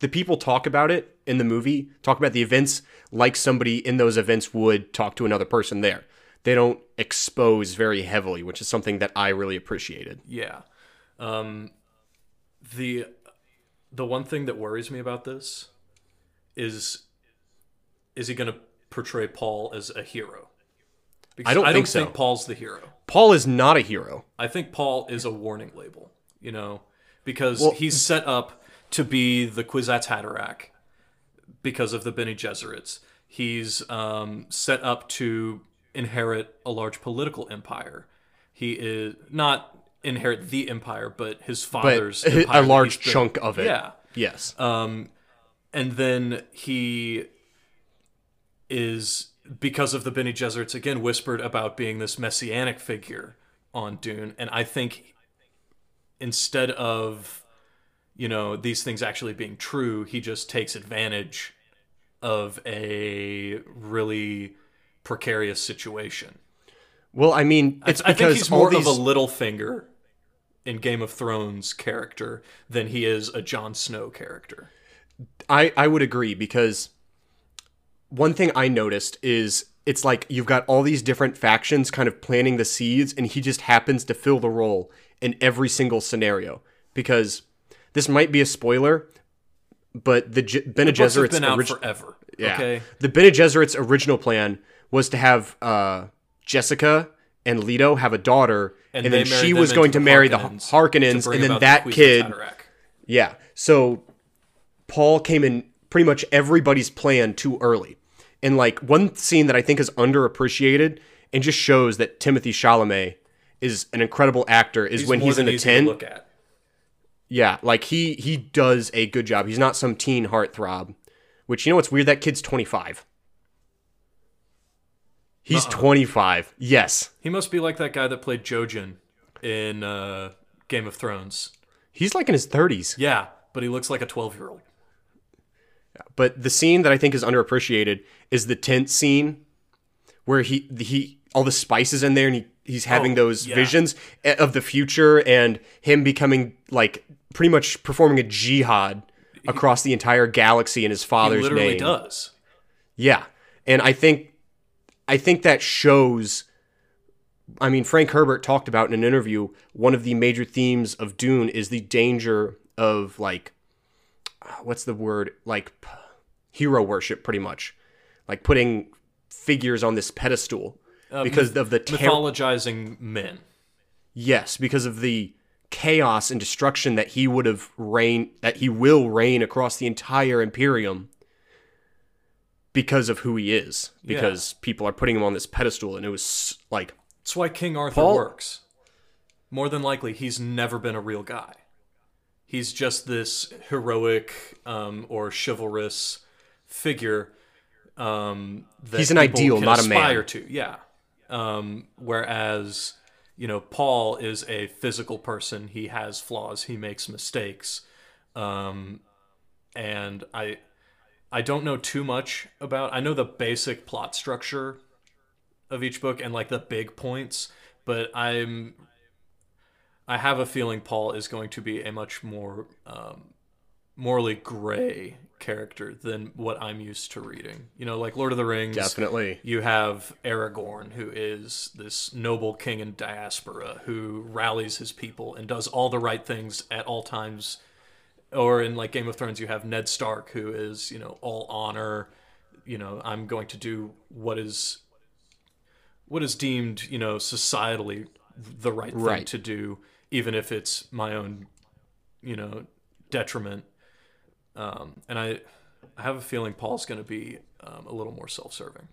the people talk about it in the movie, talk about the events like somebody in those events would talk to another person there. They don't expose very heavily, which is something that I really appreciated. Yeah. Um, the the one thing that worries me about this is is he going to portray Paul as a hero? Because I don't I think don't so. think Paul's the hero. Paul is not a hero. I think Paul is a warning label, you know, because Well- he's set up to be the Kwisatz Haderach because of the Bene Gesserits. He's um, set up to inherit a large political empire. He is not inherit the empire, but his father's a empire that large chunk of it. Yeah, Yes. Um, and then he is because of the Bene Gesserits again whispered about being this messianic figure on Dune, and I think instead of you know these things actually being true, he just takes advantage of a really precarious situation. well, I mean, it's I think because he's more these of a Littlefinger in Game of Thrones character than he is a Jon Snow character. I, I would agree because one thing I noticed is it's like you've got all these different factions kind of planting the seeds, and he just happens to fill the role in every single scenario. Because this might be a spoiler, but the J- Bene Gesserit's been out forever. yeah, Okay. the Bene Gesserit's original plan was to have uh, Jessica and Leto have a daughter, and, they then she was going to marry the Harkonnens Harkonnens, to bring and then that the kid yeah. So Paul came in pretty much everybody's plan too early. And like one scene that I think is underappreciated and just shows that Timothée Chalamet is an incredible actor is when he's in the tent. Look at. Yeah, like he he does a good job. He's not some teen heartthrob. Which you know what's weird? That kid's 25. He's 25. Yes. He must be like that guy that played Jojen in uh, Game of Thrones. He's like in his 30s. Yeah, but he looks like a twelve-year-old. But the scene that I think is underappreciated is the tent scene where he he all the spices in there and he, he's having Oh, those yeah. visions of the future and him becoming like pretty much performing a jihad across the entire galaxy in his father's name. He literally name. does. Yeah. And I think I think that shows I mean Frank Herbert talked about in an interview one of the major themes of Dune is the danger of like uh, what's the word like p- hero worship pretty much. Like putting figures on this pedestal because of the ter- Mythologizing men. yes, because of the chaos and destruction that he would have reign that he will reign across the entire imperium because of who he is because people are putting him on this pedestal and it was like That's why King Arthur Paul- works. More than likely, he's never been a real guy. He's just this heroic um, or chivalrous figure. Um, that He's an ideal, not a man. aspire to. Yeah. Um, whereas, you know, Paul is a physical person. He has flaws. He makes mistakes. Um, and I, I don't know too much about. I know the basic plot structure of each book and like the big points, but I'm I have a feeling Paul is going to be a much more um, morally gray character than what I'm used to reading. You know, like Lord of the Rings. Definitely. You have Aragorn, who is this noble king in diaspora who rallies his people and does all the right things at all times. Or in like Game of Thrones, you have Ned Stark, who is you know all honor. You know, I'm going to do what is what is deemed you know societally the right thing Right. to do, even if it's my own you know detriment. Um, and I, I have a feeling Paul's going to be um, a little more self-serving.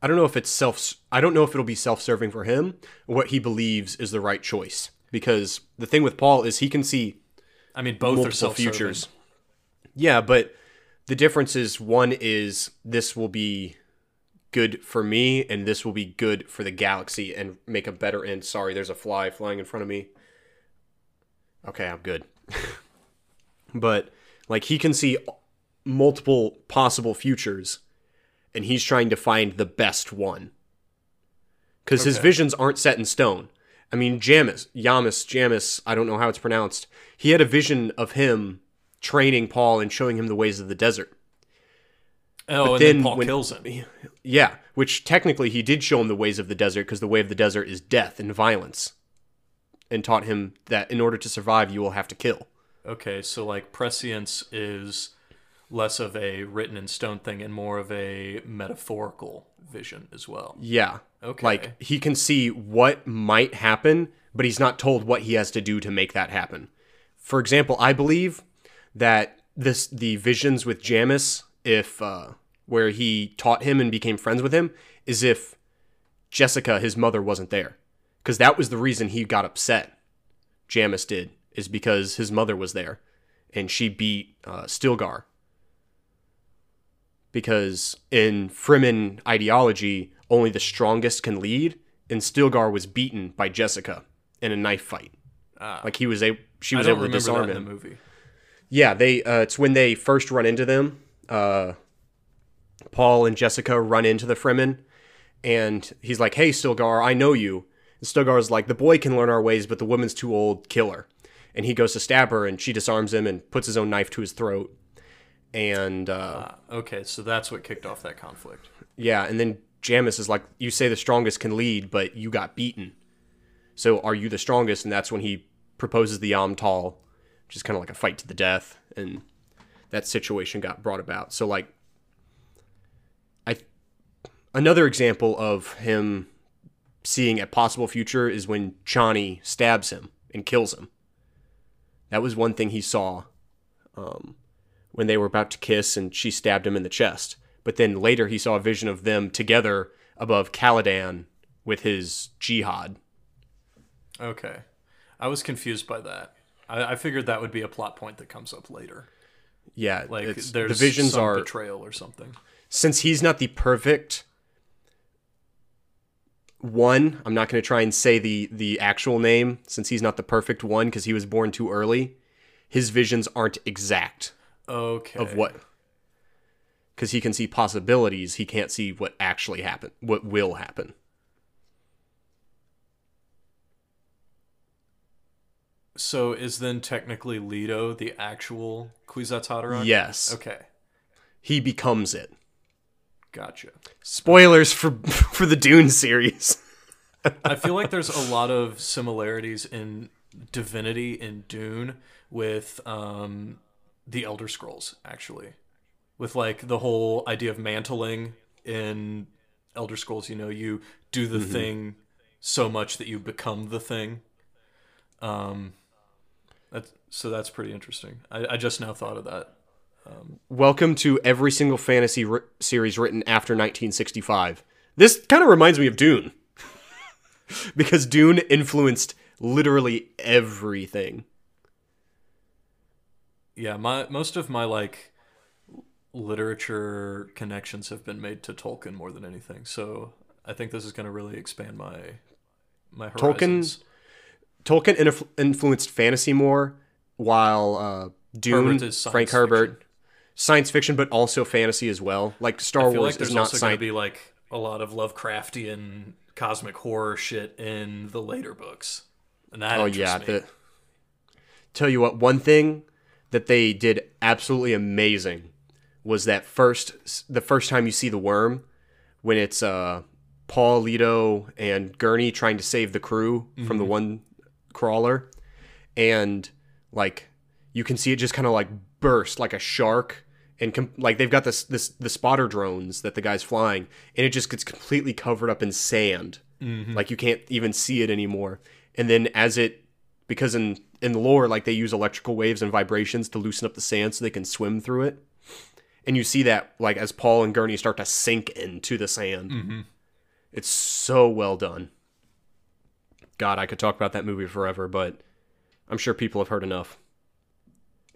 I don't know if it's self. I don't know if it'll be self-serving for him. What he believes is the right choice. Because the thing with Paul is he can see I mean, both are multiple self-serving. futures. Yeah, but the difference is one is this will be good for me, and this will be good for the galaxy and make a better end. Sorry, there's a fly flying in front of me. Okay, I'm good. but like he can see multiple possible futures, and he's trying to find the best one. Because his visions aren't set in stone. I mean, Jamis, Yamis, Jamis, I don't know how it's pronounced. He had a vision of him training Paul and showing him the ways of the desert. Oh, and then then Paul when- kills him. Yeah, which technically he did show him the ways of the desert because the way of the desert is death and violence. And taught him that in order to survive, you will have to kill. Okay, so like prescience is less of a written in stone thing and more of a metaphorical vision as well. Yeah. Okay. Like he can see what might happen, but he's not told what he has to do to make that happen. For example, I believe that this the visions with Jamis, if uh, where he taught him and became friends with him, is if Jessica, his mother, wasn't there, because that was the reason he got upset. Jamis did is because his mother was there, and she beat uh, Stilgar. Because in Fremen ideology, only the strongest can lead, and Stilgar was beaten by Jessica in a knife fight. Ah. Like he was a she was able to disarm him. the movie. Yeah, they uh, it's when they first run into them. Uh, Paul and Jessica run into the Fremen, and he's like, "Hey, Stilgar, I know you." And Stilgar's like, "The boy can learn our ways, but the woman's too old. Kill her." And he goes to stab her, and she disarms him and puts his own knife to his throat. And uh, Ah, okay, so that's what kicked off that conflict. yeah, and then Jamis is like, "You say the strongest can lead, but you got beaten. So are you the strongest?" And that's when he proposes the Yamtal, which is kind of like a fight to the death, and that situation got brought about. So like, I another example of him seeing a possible future is when Chani stabs him and kills him. That was one thing he saw um, when they were about to kiss, and she stabbed him in the chest. But then later he saw a vision of them together above Caladan with his jihad. Okay. I was confused by that. I, I figured that would be a plot point that comes up later. Yeah, Like there's the visions are betrayal or something. since he's not the perfect one. I'm not going to try and say the the actual name since he's not the perfect one because he was born too early. His visions aren't exact Okay. of what because he can see possibilities. He can't see what actually happen, what will happen. So is then technically Leto the actual Kwisatz Haderach? Yes, Okay. he becomes it. Gotcha. Spoilers for for the Dune series. I feel like there's a lot of similarities in divinity in Dune with um, the Elder Scrolls, actually, with like the whole idea of mantling in Elder Scrolls. You know, you do the thing so much that you become the thing. Um, that's so that's pretty interesting. I, I just now thought of that. Welcome to every single fantasy ri- series written after 1965. This kind of reminds me of Dune. because Dune influenced literally everything. Yeah, my most of my like literature connections have been made to Tolkien more than anything. So I think this is going to really expand my my Tolkien- horizons. Tolkien influ- influenced fantasy more, while uh, Dune, Herbert Frank Herbert, science fiction, but also fantasy as well. Like Star Wars like there's is not also going to science. be like a lot of Lovecraftian cosmic horror shit in the later books, and that Oh yeah, the tell you what, one thing that they did absolutely amazing was that first the first time you see the worm when it's uh Paul Leto and Gurney trying to save the crew from the one crawler. And like you can see it just kind of like burst like a shark and com- like they've got this this the spotter drones that the guy's flying and it just gets completely covered up in sand. Like you can't even see it anymore. And then as it because in in the lore like they use electrical waves and vibrations to loosen up the sand so they can swim through it and you see that like as paul and gurney start to sink into the sand it's so well done god i could talk about that movie forever but i'm sure people have heard enough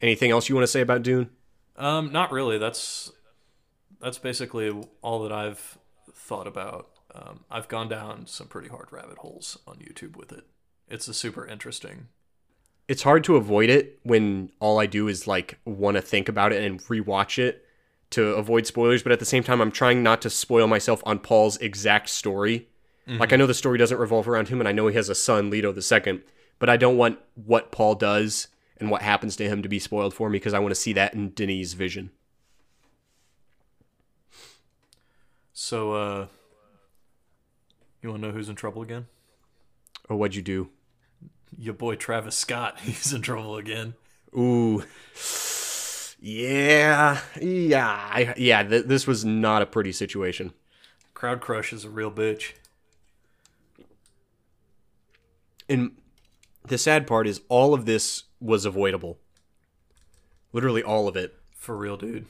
anything else you want to say about dune Um, not really. That's that's basically all that I've thought about. Um, I've gone down some pretty hard rabbit holes on YouTube with it. It's a super interesting. It's hard to avoid it when all I do is like want to think about it and rewatch it to avoid spoilers, but at the same time I'm trying not to spoil myself on Paul's exact story. Like I know the story doesn't revolve around him and I know he has a son, Leto the second, but I don't want what Paul does and what happens to him to be spoiled for me because I want to see that in Denis' vision. So, uh, you want to know who's in trouble again? Oh, what'd you do? Your boy Travis Scott. He's in trouble again. Ooh. Yeah. Yeah. I, yeah, th- this was not a pretty situation. Crowd Crush is a real bitch. And the sad part is all of this was avoidable. Literally all of it. For real, dude.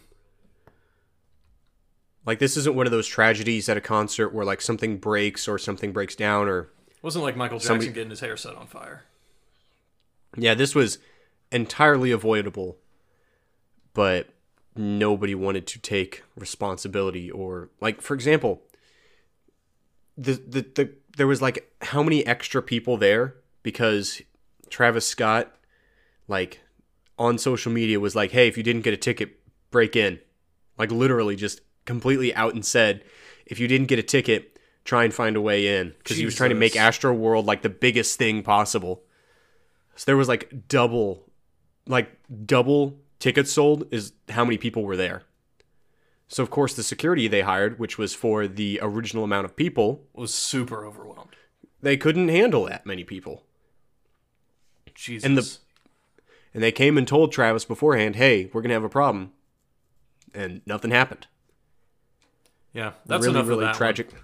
Like this isn't one of those tragedies at a concert where like something breaks or something breaks down or it Wasn't like Michael Jackson Somebody- getting his hair set on fire. Yeah, this was entirely avoidable. But nobody wanted to take responsibility or like for example, the the, the there was like how many extra people there because Travis Scott like on social media was like, "Hey, if you didn't get a ticket, break in." Like literally just completely out and said, "If you didn't get a ticket, try and find a way in." Cuz he was trying to make. Astroworld like the biggest thing possible. So there was like double like double tickets sold is how many people were there. So of course the security they hired, which was for the original amount of people, Was super overwhelmed. they couldn't handle that many people. Jesus. And the- And they came and told Travis beforehand, "Hey, we're going to have a problem." And nothing happened. yeah, that's really enough really that tragic. One.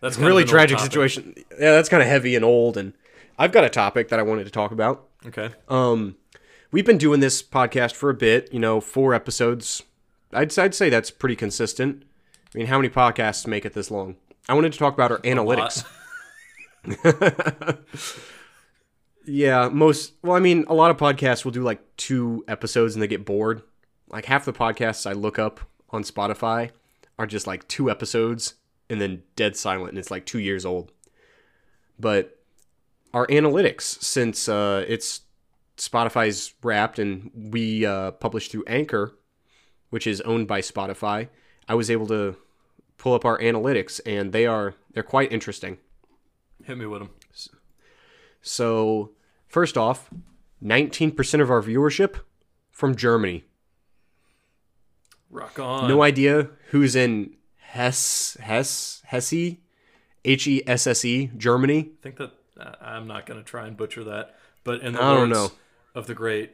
That's kind Really tragic situation. Yeah, that's kind of heavy and old and I've got a topic that I wanted to talk about. Okay. Um, we've been doing this podcast for a bit, you know, four episodes. I'd, I'd say that's pretty consistent. I mean, how many podcasts make it this long? I wanted to talk about our analytics. Yeah, most. Well, I mean, a lot of podcasts will do like two episodes and they get bored. Like half the podcasts I look up on Spotify are just like two episodes and then dead silent, and it's like two years old. But our analytics, since uh, it's Spotify's wrapped and we uh, publish through Anchor, which is owned by Spotify, I was able to pull up our analytics, and they are they're quite interesting. Hit me with them. So, first off, 19% of our viewership from Germany. Rock on. No idea who's in Hesse, Hesse, Hesse, H E S S E, Germany. I think that I'm not going to try and butcher that, but in the I words of the great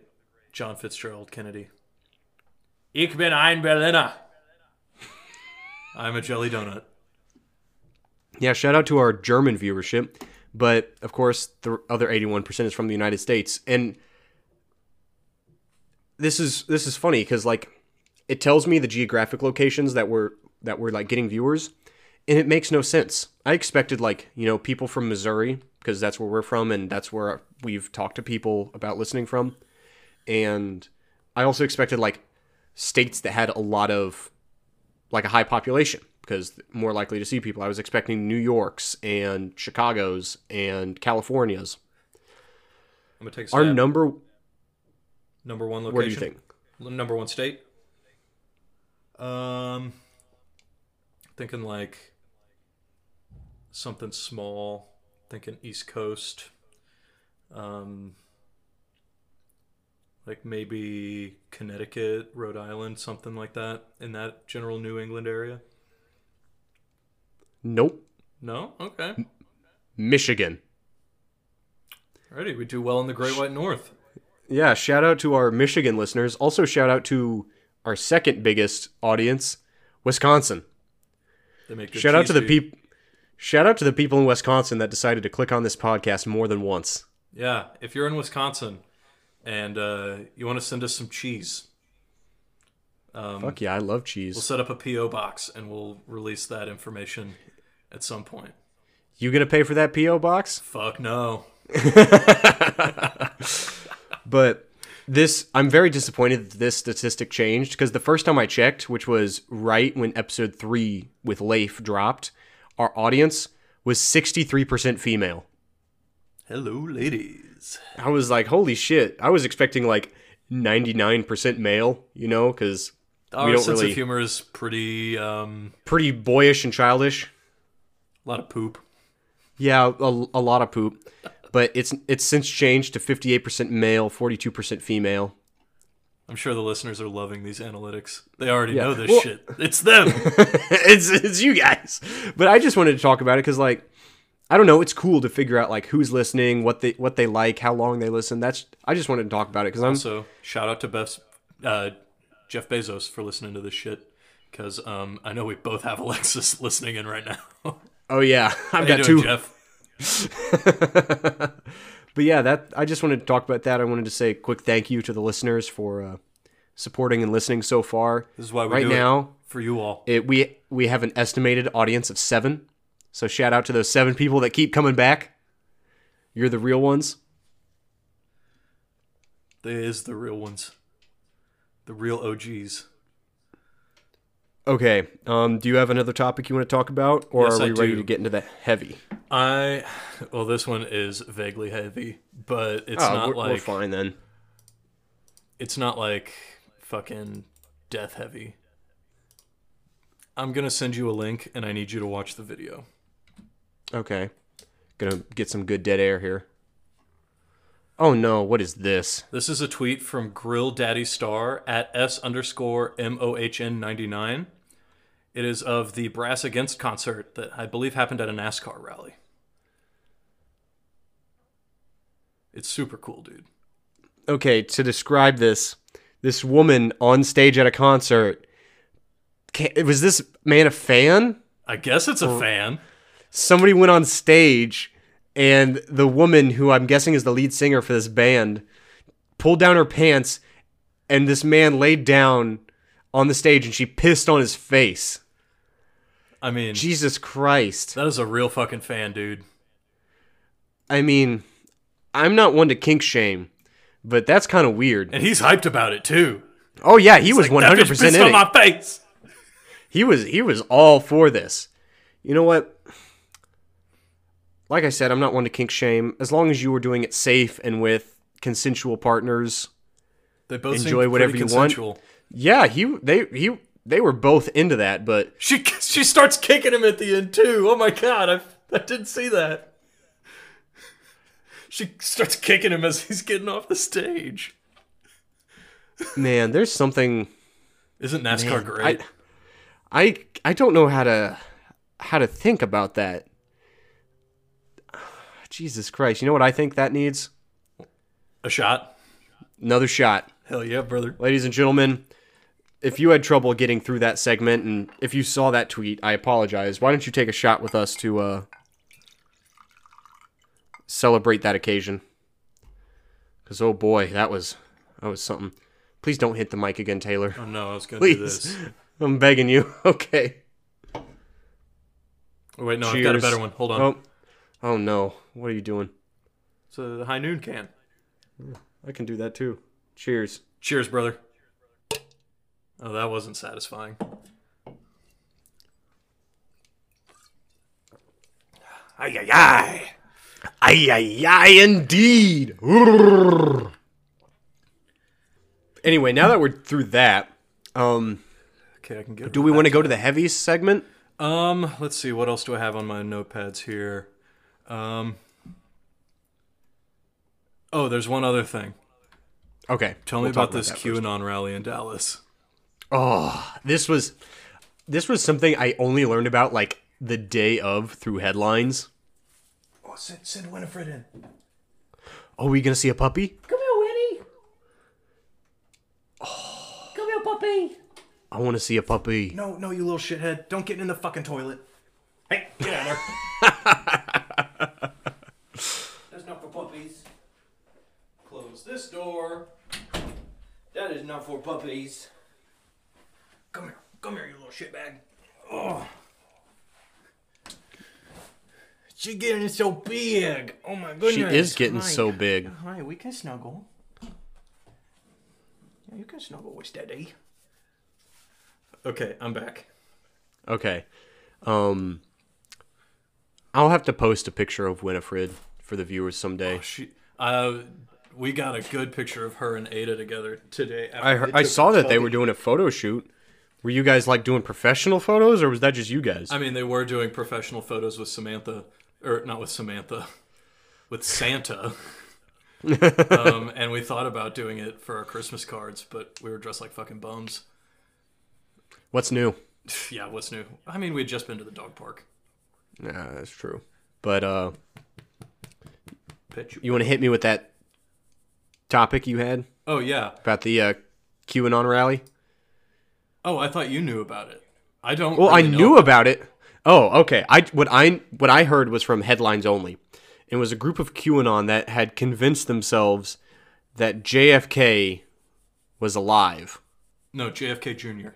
John Fitzgerald Kennedy, "Ich bin ein Berliner." I'm a jelly donut. Yeah, shout out to our German viewership. But of course, the other 81% is from the United States. And this is this is funny cuz like it tells me the geographic locations that we're that we're like getting viewers and it makes no sense. I expected like, you know, people from Missouri because that's where we're from and that's where we've talked to people about listening from. And I also expected like states that had a lot of like a high population because more likely to see people. I was expecting New York's and Chicago's and California's. I'm gonna take a Our number, number one location. what do you think? Number one state. Um, thinking like something small. Thinking East Coast. Um, like maybe Connecticut, Rhode Island, something like that, in that general New England area. Nope. No, okay. Michigan. Alrighty, we do well in the Great White North. Yeah, shout out to our Michigan listeners. Also, shout out to our second biggest audience, Wisconsin. They make good Shout out to the people. Shout out to the people in Wisconsin that decided to click on this podcast more than once. Yeah, if you're in Wisconsin and uh, you want to send us some cheese, um, Fuck yeah, I love cheese. we'll set up a PO box and we'll release that information at some point. You gonna pay for that PO box? Fuck no. But this, I'm very disappointed that this statistic changed because the first time I checked, which was right when episode three with Leif dropped, our audience was 63% female. Hello, ladies. I was like, holy shit. I was expecting like 99% male, you know, because Our sense really- of humor is pretty um, pretty boyish and childish. a lot of poop. Yeah, a, a lot of poop. But it's it's since changed to 58% male, 42% female. I'm sure the listeners are loving these analytics. They already Yeah. know this Well- shit. It's them. it's it's you guys. But I just wanted to talk about it because like I don't know, it's cool to figure out like who's listening, what they what they like, how long they listen. That's I just wanted to talk about it because I'm also, shout out to Beth, uh, Jeff Bezos for listening to this shit. Because um, I know we both have Alexas listening in right now. oh yeah, I've got you two. Jeff? but yeah, that I just wanted to talk about that. I wanted to say a quick thank you to the listeners for uh, supporting and listening so far. This is why we right do it now, for you all. it, we we have an estimated audience of seven. So shout out to those seven people that keep coming back. You're the real ones. They is the real ones. The real OGs. Okay. Um, do you have another topic you want to talk about, or Yes, are we ready to get into the heavy? I well, this one is vaguely heavy, but it's oh, not we're, like we're fine then. it's not like fucking death heavy. I'm gonna send you a link, and I need you to watch the video. Okay. Gonna get some good dead air here. Oh no! What is this? This is a tweet from Grill Daddy Star at s underscore m o h n ninety nine. It is of the Brass Against concert that I believe happened at a NASCAR rally. It's super cool, dude. okay, to describe this, this woman on stage at a concert. Was this man a fan? I guess it's a fan. Somebody went on stage, and the woman, who I'm guessing is the lead singer for this band, pulled down her pants, and this man laid down on the stage, and she pissed on his face. I mean, Jesus Christ! that is a real fucking fan, dude. I mean, I'm not one to kink shame, but that's kind of weird. And he's hyped about it too. Oh yeah, he was Like, 100 bitch percent pissed in on it. my face. He was he was all for this. You know what? Like I said, I'm not one to kink shame. As long as you were doing it safe and with consensual partners. They both Enjoy whatever you want. Yeah, he they he they were both into that, but She she starts kicking him at the end too. Oh my god, I I didn't see that. She starts kicking him as he's getting off the stage. man, there's something Isn't NASCAR great? I I I don't know how to how to think about that. Jesus Christ. You know what I think that needs? A shot? Another shot. Hell yeah, brother. Ladies and gentlemen, if you had trouble getting through that segment and if you saw that tweet, I apologize. Why don't you take a shot with us to uh, celebrate that occasion? Because oh boy, that was that was something. Please don't hit the mic again, Taylor. Oh no, I was gonna do this. I'm begging you. Okay. Oh, wait, no, I've got a better one. Hold on. Oh, oh no! What are you doing? It's a high noon can. I can do that too. Cheers. Cheers, brother. Oh, that wasn't satisfying. Ay ay ay. Ay ay ay indeed. Anyway, now that we're through that, um, Okay, I can get. do we want to go to the heavy segment? Um, let's see. What else do I have on my notepads here? Um. Oh, there's one other thing. Okay. Tell me we'll about this that first. QAnon rally in Dallas. Oh, this was this was something I only learned about like the day of through headlines. Oh, send, send Winifred in. Oh, we gonna see a puppy? Come here, Winnie. Come here, puppy. I want to see a puppy. No, no, you little shithead. Don't get in the fucking toilet. Hey, get out of there. That's not for puppies. Close this door. That is not for puppies. Come here. Come here, you little shitbag. Oh. She getting so big. Oh my goodness. She is getting Hi. so big. Hi, we can snuggle. Yeah, you can snuggle with Daddy. Okay, I'm back. Okay. Um I'll have to post a picture of Winifred for the viewers someday. She, uh, we got a good picture of her and Ada together today. after I heard, I saw that they were doing a photo shoot. Were you guys like doing professional photos or was that just you guys? I mean, they were doing professional photos with Samantha, or not with Samantha, with Santa. um, and we thought about doing it for our Christmas cards, but we were dressed like fucking bums. What's new? yeah, what's new? I mean, we had just been to the dog park. Yeah, that's true. But uh you. you want to hit me with that topic you had Oh yeah. about the uh QAnon rally? Oh, I thought you knew about it. I don't. Well, really I knew about it. Oh, okay. I what I what I heard was from headlines only. It was a group of QAnon that had convinced themselves that JFK was alive. No, JFK Jr.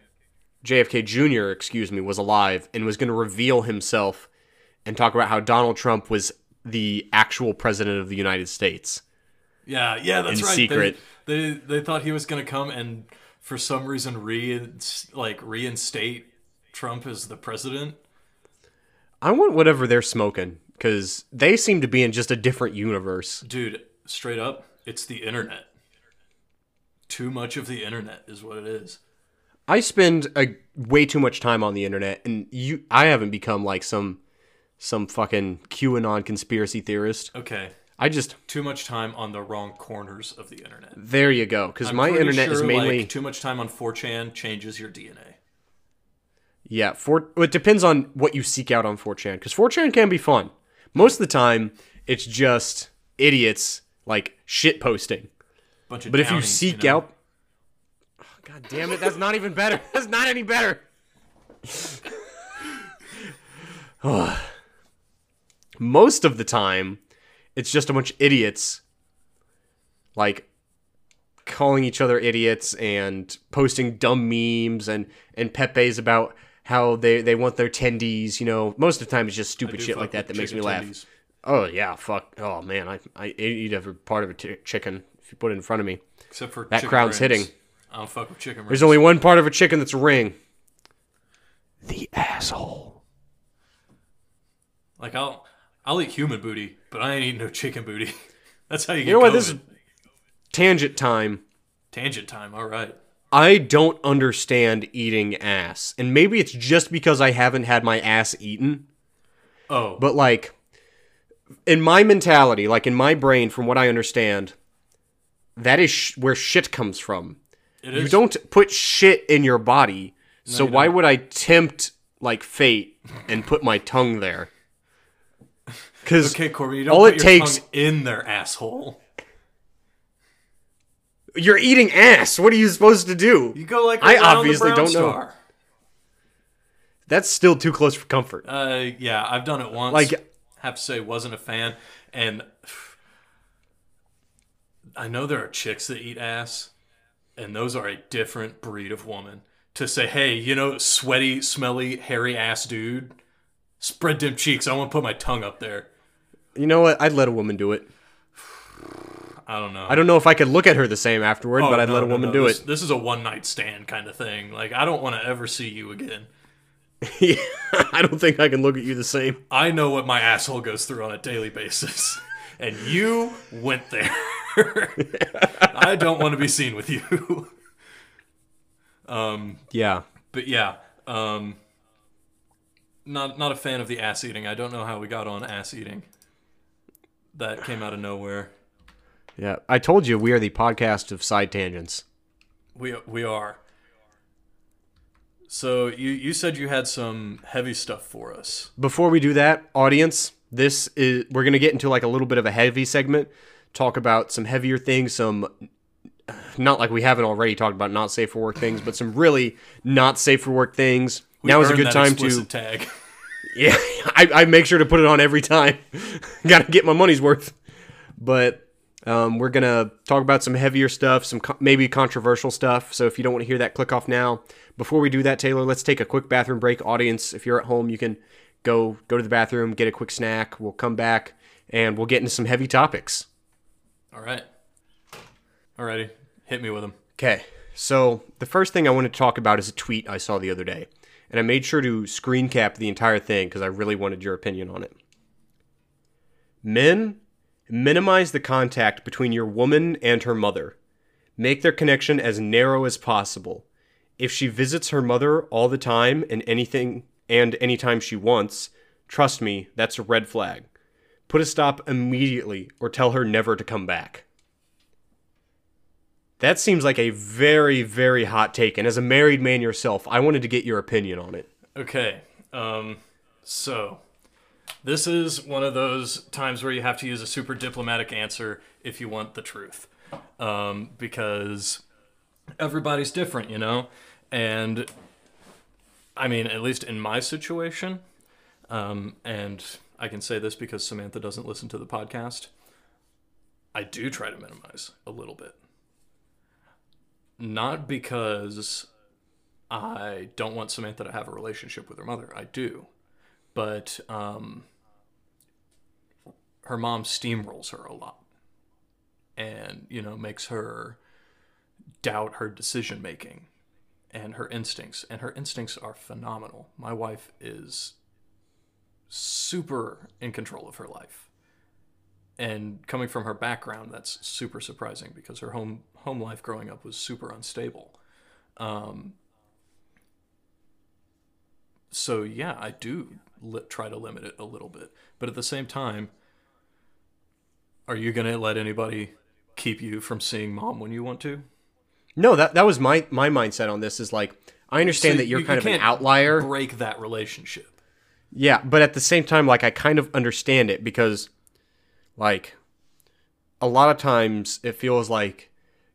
JFK Jr., excuse me, was alive and was going to reveal himself and talk about how Donald Trump was the actual president of the United States. Yeah, yeah, that's In right. secret. They, they they thought he was gonna come and for some reason re like reinstate Trump as the president. I want whatever they're smoking because they seem to be in just a different universe. Dude, straight up, it's the internet. Too much of the internet is what it is. I spend a way too much time on the internet, and you, I haven't become like some some fucking QAnon conspiracy theorist. Okay, I just too much time on the wrong corners of the internet. there you go because my internet is sure, mainly like, too much time on 4chan changes your DNA. yeah. For it depends on what you seek out on 4chan because 4chan can be fun. Most of the time, it's just idiots like shit posting. Bunch of But if you seek know? out, Oh, God damn it, that's not even better. That's not any better. Most of the time, it's just a bunch of idiots, like calling each other idiots and posting dumb memes and and Pepe's about how they they want their tendies. You know, most of the time it's just stupid shit like that that makes me chicken laugh. tendies. Oh yeah, fuck. Oh man, I I eat every part of a t- chicken if you put it in front of me. Except for That chicken crowd's rings. hitting. I don't fuck with chicken rings. There's only one part of a chicken that's a ring. The asshole. like I'll I'll eat human booty, but I ain't eating no chicken booty. That's how you get You know what? This is tangent time. tangent time. All right. I don't understand eating ass. And maybe it's just because I haven't had my ass eaten. Oh, But like in my mentality, like in my brain from what I understand, that is sh- where shit comes from. it You is. don't put shit in your body. So you why don't. would I tempt like fate and put my tongue there? Cuz Okay, Corbin, you don't all put it your takes- tongue in their asshole. you're eating ass. What are you supposed to do? You go like I obviously don't know. That's still too close for comfort. Uh, yeah, I've done it once. Like- have to say, wasn't a fan, and I know there are chicks that eat ass, and those are a different breed of woman. To say, hey, you know, sweaty, smelly, hairy ass dude, spread them cheeks. I want to put my tongue up there. You know what? I'd let a woman do it. I don't know. I don't know if I could look at her the same afterward, Oh, but I'd no, let a no, woman no. do this, it. This is a one night stand kind of thing. Like, I don't want to ever see you again. Yeah, I don't think I can look at you the same. I know what my asshole goes through on a daily basis. And you went there. I don't want to be seen with you. um, Yeah. but yeah, um, not not a fan of the ass eating. I don't know how we got on ass eating. That came out of nowhere. Yeah, I told you we are the podcast of side tangents. We we are. So you you said you had some heavy stuff for us. Before we do that, audience, this is we're gonna get into like a little bit of a heavy segment, talk about some heavier things, some not like we haven't already talked about not safe for work things, but some really not safe for work things. We now is a good time to tag. Yeah, I, I make sure to put it on every time. Got to get my money's worth. But um, we're gonna talk about some heavier stuff, some co- maybe controversial stuff. So if you don't want to hear that, click off now. Before we do that, Taylor, let's take a quick bathroom break. Audience, if you're at home, you can go go to the bathroom, get a quick snack. We'll come back and we'll get into some heavy topics. All right. Alrighty, hit me with them. Okay, so the first thing I want to talk about is a tweet I saw the other day, and I made sure to screen cap the entire thing because I really wanted your opinion on it. Men, minimize the contact between your woman and her mother. Make their connection as narrow as possible. If she visits her mother all the time and anything and anytime she wants, trust me, that's a red flag. Put a stop immediately or tell her never to come back. That seems like a very, very hot take. And as a married man yourself, I wanted to get your opinion on it. Okay. Um, so this is one of those times where you have to use a super diplomatic answer if you want the truth, um, because everybody's different, you know. And I mean, at least in my situation, um, and I can say this because Samantha doesn't listen to the podcast. I do try to minimize a little bit. Not because I don't want Samantha to have a relationship with her mother. I do. But um, her mom steamrolls her a lot and, you know, makes her doubt her decision making and her instincts. And her instincts are phenomenal. My wife is super in control of her life. And coming from her background, that's super surprising because her home home life growing up was super unstable. Um, so yeah, I do li- try to limit it a little bit, but at the same time, are you gonna let anybody keep you from seeing mom when you want to? No, that that was my my mindset on this is like I understand So that you're you- kind you of an outlier. Break that relationship. Yeah, but at the same time, like I kind of understand it because, like, a lot of times it feels like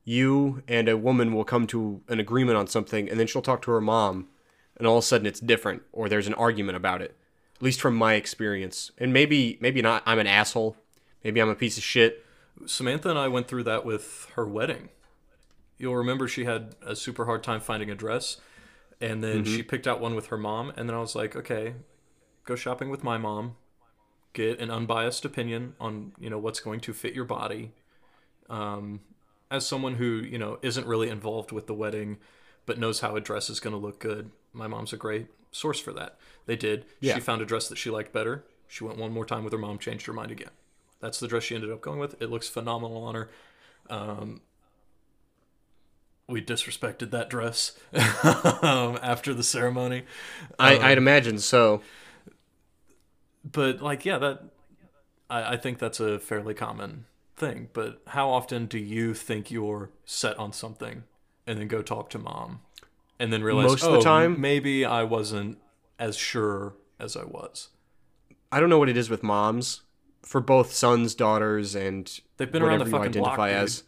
you and a woman will come to an agreement on something, and then she'll talk to her mom, and all of a sudden it's different, or there's an argument about it. At least from my experience, and maybe maybe not. I'm an asshole. Maybe I'm a piece of shit. Samantha and I went through that with her wedding. You'll remember she had a super hard time finding a dress, and then she picked out one with her mom, and then I was like, okay, go shopping with my mom, get an unbiased opinion on you know what's going to fit your body. Um, as someone who you know isn't really involved with the wedding, but knows how a dress is going to look good, my mom's a great source for that. They did. Yeah. She found a dress that she liked better. She went one more time with her mom, changed her mind again. That's the dress she ended up going with. It looks phenomenal on her. Um, we disrespected that dress um, after the ceremony, I, I'd imagine so. but like, yeah, that I, I think that's a fairly common thing. But how often do you think you're set on something and then go talk to mom and then realize Most of the "Oh, time. maybe I wasn't as sure as I was. I don't know what it is with moms for both sons, daughters, and They've been around the fucking block, identify dude. as.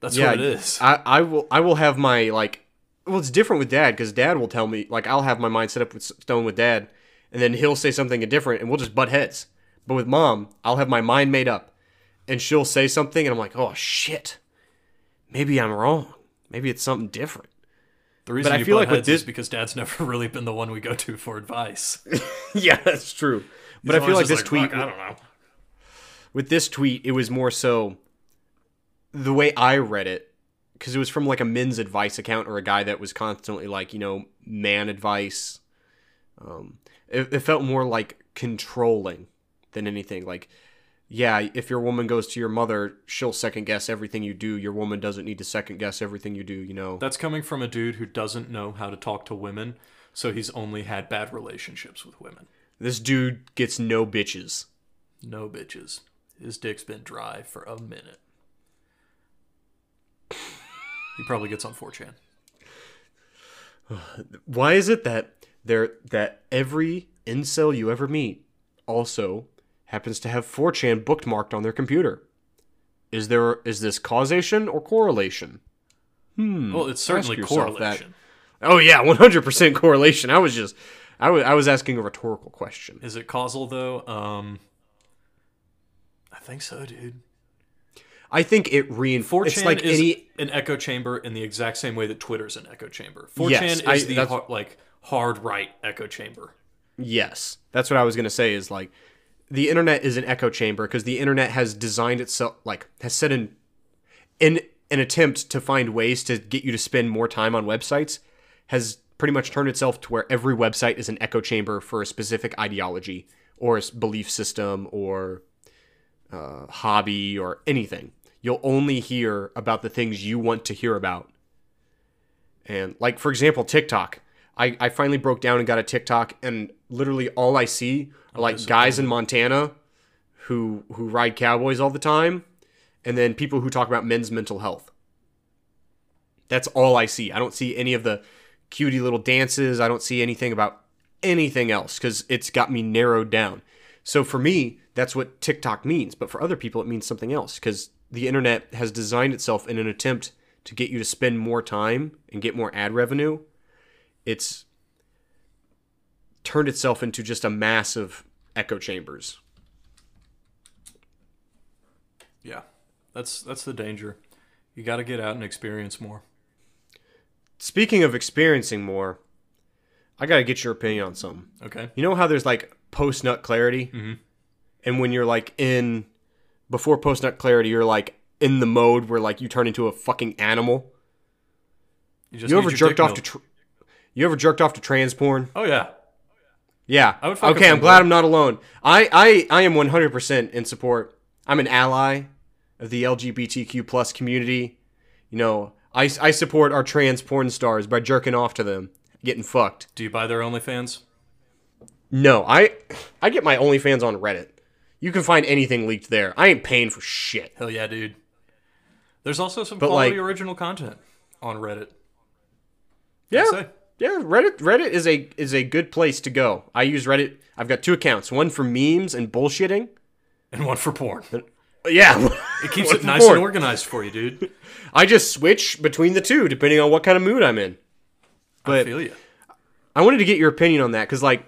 That's yeah, what it is. I, I will I will have my like well it's different with dad because dad will tell me like I'll have my mind set up with stone with dad and then he'll say something different and we'll just butt heads. But with mom, I'll have my mind made up and she'll say something and I'm like, oh shit, maybe I'm wrong. Maybe it's something different. the reason I you feel like with this- because dad's never really been the one we go to for advice. yeah, that's true. But I feel like this just tweet "Fuck, I don't know. with this tweet, it was more so the way I read it, because it was from like a men's advice account or a guy that was constantly like, you know, man advice. Um, it, it felt more like controlling than anything. Like, yeah, if your woman goes to your mother, she'll second guess everything you do. Your woman doesn't need to second guess everything you do, you know. That's coming from a dude who doesn't know how to talk to women, so he's only had bad relationships with women. This dude gets no bitches. No bitches. His dick's been dry for a minute. He probably gets on 4chan. Why is it that there that every incel you ever meet also happens to have 4chan bookmarked on their computer? Is there is this causation or correlation? Well, it's certainly yourself that. correlation. Oh yeah, 100% correlation. I was just I wa- I was asking a rhetorical question. Is it causal though? Um, I think so, dude. I think it reinforces it's like is any an echo chamber in the exact same way that Twitter's an echo chamber. 4chan Yes, is I- the that's- har- like hard right echo chamber. Yes, that's what I was gonna say. Is like the internet is an echo chamber because the internet has designed itself like has set in in an attempt to find ways to get you to spend more time on websites has pretty much turned itself to where every website is an echo chamber for a specific ideology or a belief system or uh, hobby or anything. You'll only hear about the things you want to hear about. And like for example, TikTok. I, I finally broke down and got a TikTok and literally all I see are like guys in Montana who who ride cowboys all the time and then people who talk about men's mental health. That's all I see. I don't see any of the cutie little dances. I don't see anything about anything else cuz it's got me narrowed down. So for me, that's what TikTok means, but for other people it means something else cuz the internet has designed itself in an attempt to get you to spend more time and get more ad revenue it's turned itself into just a mass of echo chambers. Yeah, that's that's the danger. You got to get out and experience more. Speaking of experiencing more, I got to get your opinion on something. Okay. You know how there's like post nut clarity? Mm-hmm. And when you're like in, before post nut clarity, you're like in the mode where like you turn into a fucking animal. just You ever jerked off to, tr- you ever jerked off to trans porn? Oh yeah. Yeah. I would okay, I'm glad I'm not alone. I, I, I am 100% in support. I'm an ally of the LGBTQ plus community. You know, I, I support our trans porn stars by jerking off to them, getting fucked. Do you buy their OnlyFans? No, I I get my OnlyFans on Reddit. You can find anything leaked there. I ain't paying for shit. Hell yeah, dude. There's also some But, quality like- original content on Reddit. Yeah. Yeah, Reddit Reddit is a is a good place to go. I use Reddit. I've got two accounts, one for memes and bullshitting. And one for porn. Yeah. It keeps it nice porn. and organized for you, dude. I just switch between the two depending on what kind of mood I'm in. I But feel you. I wanted to get your opinion on that because, like,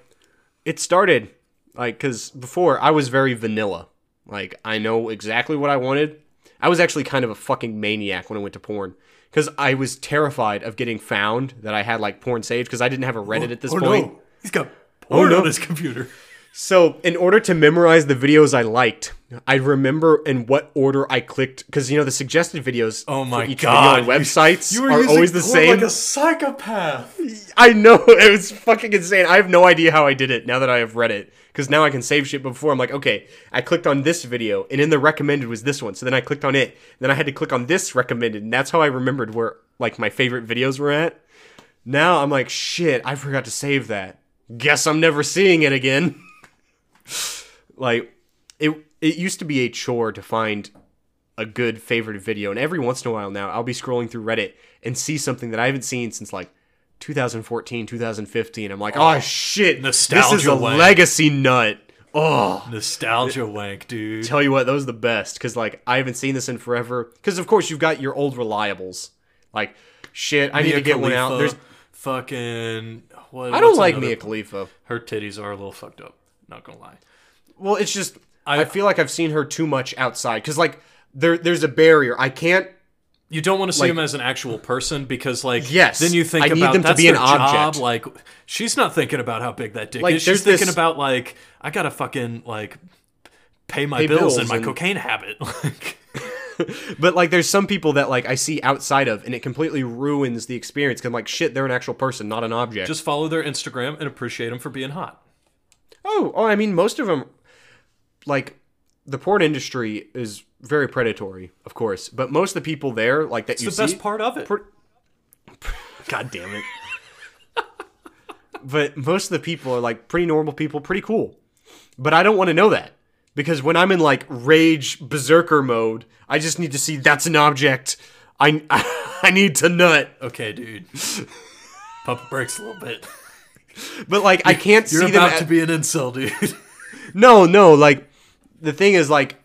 it started like because before I was very vanilla. Like, I know exactly what I wanted. I was actually kind of a fucking maniac when I went to porn because I was terrified of getting found that I had like porn saved because I didn't have a Reddit oh, at this oh, point. No. He's got oh, porn no. on his computer. So, in order to memorize the videos I liked, I remember in what order I clicked because you know the suggested videos. Oh my for each god. video on websites you, you were are always the same. like a psychopath. I know it was fucking insane. I have no idea how I did it now that I have Reddit because now I can save shit. But before I'm like, okay, I clicked on this video and in the recommended was this one. So then I clicked on it. Then I had to click on this recommended, and that's how I remembered where like my favorite videos were at. Now I'm like, shit, I forgot to save that. Guess I'm never seeing it again. like it it used to be a chore to find a good favorite video and every once in a while now I'll be scrolling through Reddit and see something that I haven't seen since like 2014, 2015. I'm like, oh, "Oh, shit. nostalgia. this is a wank. legacy nut." Oh, Nostalgia wank, dude. tell you what, those are the best cuz like I haven't seen this in forever cuz of course you've got your old reliables. Like shit, I need to get one out. There's fucking. What, I don't like another- Mia Khalifa. Her titties are a little fucked up. Not gonna lie. Well, it's just I, I- feel like I've seen her too much outside cuz like there there's a barrier. I can't You don't want to see Like- him as an actual person because, like, Yes, then you think I need about them to that's be an their job. object. Like, she's not thinking about how big that dick Like, is. She's thinking this- about like, I gotta fucking like pay my Pay bills, bills and my and- cocaine habit. Like, But like, there's some people that like I see outside of, and it completely ruins the experience. Cause I'm like, shit, they're an actual person, not an object. just follow their Instagram and appreciate them for being hot. oh, oh, I mean, most of them, like, the porn industry is very predatory, of course. But most of the people there, like that It's you the see, best part of it. per- God damn it. but most of the people are like pretty normal people, pretty cool. But I don't want to know that because when I'm in like rage berserker mode, I just need to see that's an object. I I need to nut. Okay, dude. Pump brakes a little bit. But like I can't see that You're see them about at- to be an incel, dude. No, no, like the thing is like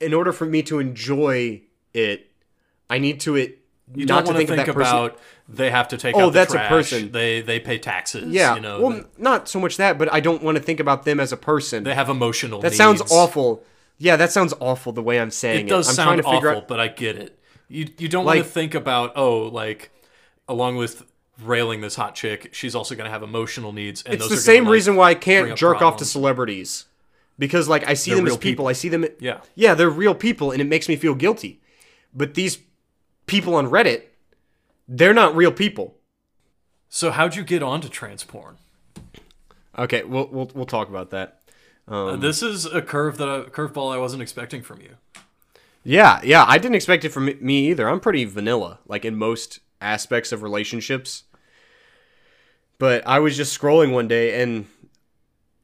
in order for me to enjoy it, I need to it You not don't to want think, to think, of about they have to take Oh, out the that's a person. They they pay taxes. Yeah. you know. well, the- not so much that, but I don't want to think about them as a person. they have emotional. that sounds awful. Yeah, that sounds awful the way I'm saying It it. does I'm sound to awful, out but I get it. You you don't want to think about oh like along with railing this hot chick, she's also going to have emotional needs. And It's those the gonna, same like- reason why I can't jerk off to celebrities. Because like I see They're them as people. people. I see them Yeah. Yeah, they're real people and it makes me feel guilty. But these people on Reddit, they're not real people. So how'd you get onto trans porn? Okay, we'll we'll, we'll talk about that. Um, Uh, this is a curve that I, curveball I wasn't expecting from you. Yeah, yeah, I didn't expect it from me either. I'm pretty vanilla, like in most aspects of relationships. But I was just scrolling one day and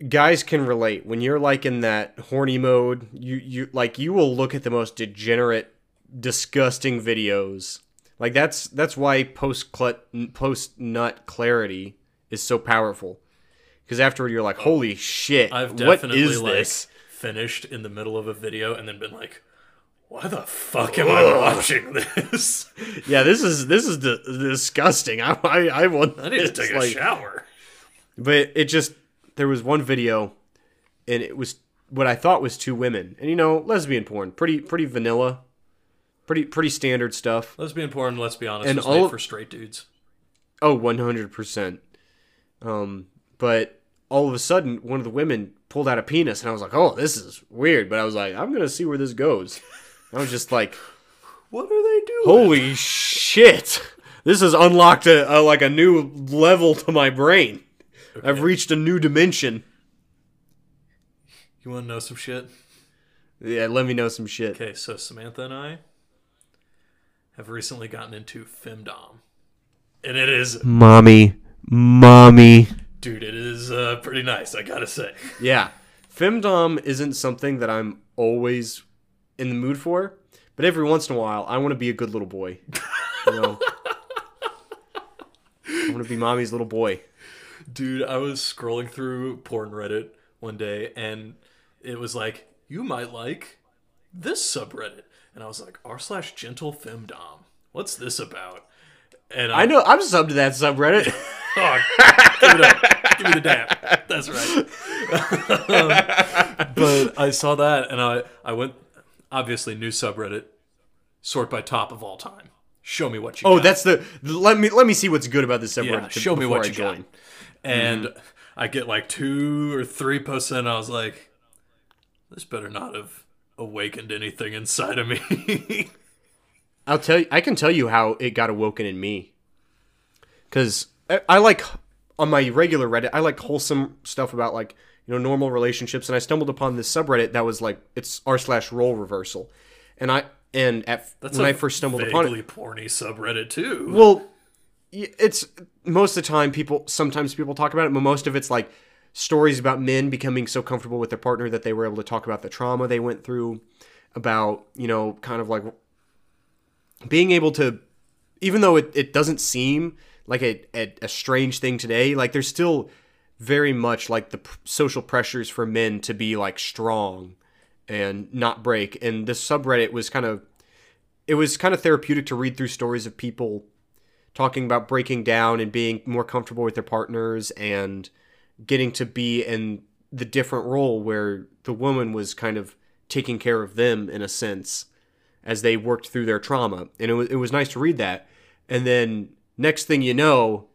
guys can relate. When you're like in that horny mode, you you like you will look at the most degenerate, disgusting videos. Like that's that's why post clut post nut clarity is so powerful. Cuz afterward you're like, "Holy shit. I've definitely is like this?" finished in the middle of a video and then been like, why the fuck am I watching this? Yeah, this is this is di- disgusting. I I, I want I need to take a like- shower. But it just there was one video, and it was what I thought was two women, and you know, lesbian porn, pretty pretty vanilla, pretty pretty standard stuff. Lesbian porn, let's be honest, And was all made for straight dudes. Oh, one hundred percent. Um, but all of a sudden, one of the women pulled out a penis, and I was like, "Oh, this is weird." But I was like, "I'm gonna see where this goes." I was just like, What are they doing? "Holy shit!" This has unlocked a, a like a new level to my brain. I've reached a new dimension. You want to know some shit? Yeah, let me know some shit. Okay, so Samantha and I have recently gotten into femdom, and it is, Mommy, mommy. dude, it is uh, pretty nice. I gotta say. Yeah, femdom isn't something that I'm always in the mood for, but every once in a while, I want to be a good little boy. You know, I want to be mommy's little boy. Dude, I was scrolling through porn Reddit one day and it was like, you might like this subreddit. And I was like, r slash gentle femdom. What's this about? And I know I'm subbed to that subreddit. Oh, give it up. Give me the dap. That's right. Um, but I saw that and I, I went, obviously, new subreddit, sort by top of all time. Show me what you oh, got. that's the. Let me let me see what's good about this subreddit. Yeah, show me what I you join. got. And mm-hmm. I get like two or three posts in, and I was like, this better not have awakened anything inside of me. I'll tell you. I can tell you how it got awoken in me. Because I, I like on my regular Reddit, I like wholesome stuff about like you know normal relationships, and I stumbled upon this subreddit that was like it's r slash role reversal, and I and at That's when I first stumbled upon it, porny subreddit too. well, it's most of the time people sometimes people talk about it, but most of it's like stories about men becoming so comfortable with their partner that they were able to talk about the trauma they went through, about you know kind of like being able to even though it, it doesn't seem like a, a, a strange thing today like there's still very much like the p- social pressures for men to be like strong and not break. And this subreddit was kind of it was kind of therapeutic to read through stories of people talking about breaking down and being more comfortable with their partners and getting to be in the different role where the woman was kind of taking care of them in a sense as they worked through their trauma. And it was, it was nice to read that. And then next thing you know,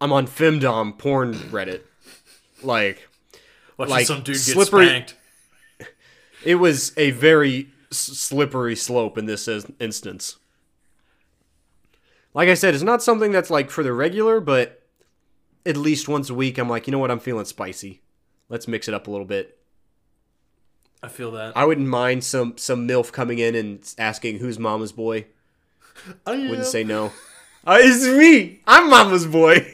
I'm on femdom porn Reddit. Like Watching like, some dude get slippery- spanked. it was a very s- slippery slope in this instance. Like I said, it's not something that's like for the regular, but at least once a week, I'm like, you know what, I'm feeling spicy. Let's mix it up a little bit. I feel that. I wouldn't mind some some milf coming in and asking who's Mama's boy. I Wouldn't say no. Uh, it's me. I'm Mama's boy.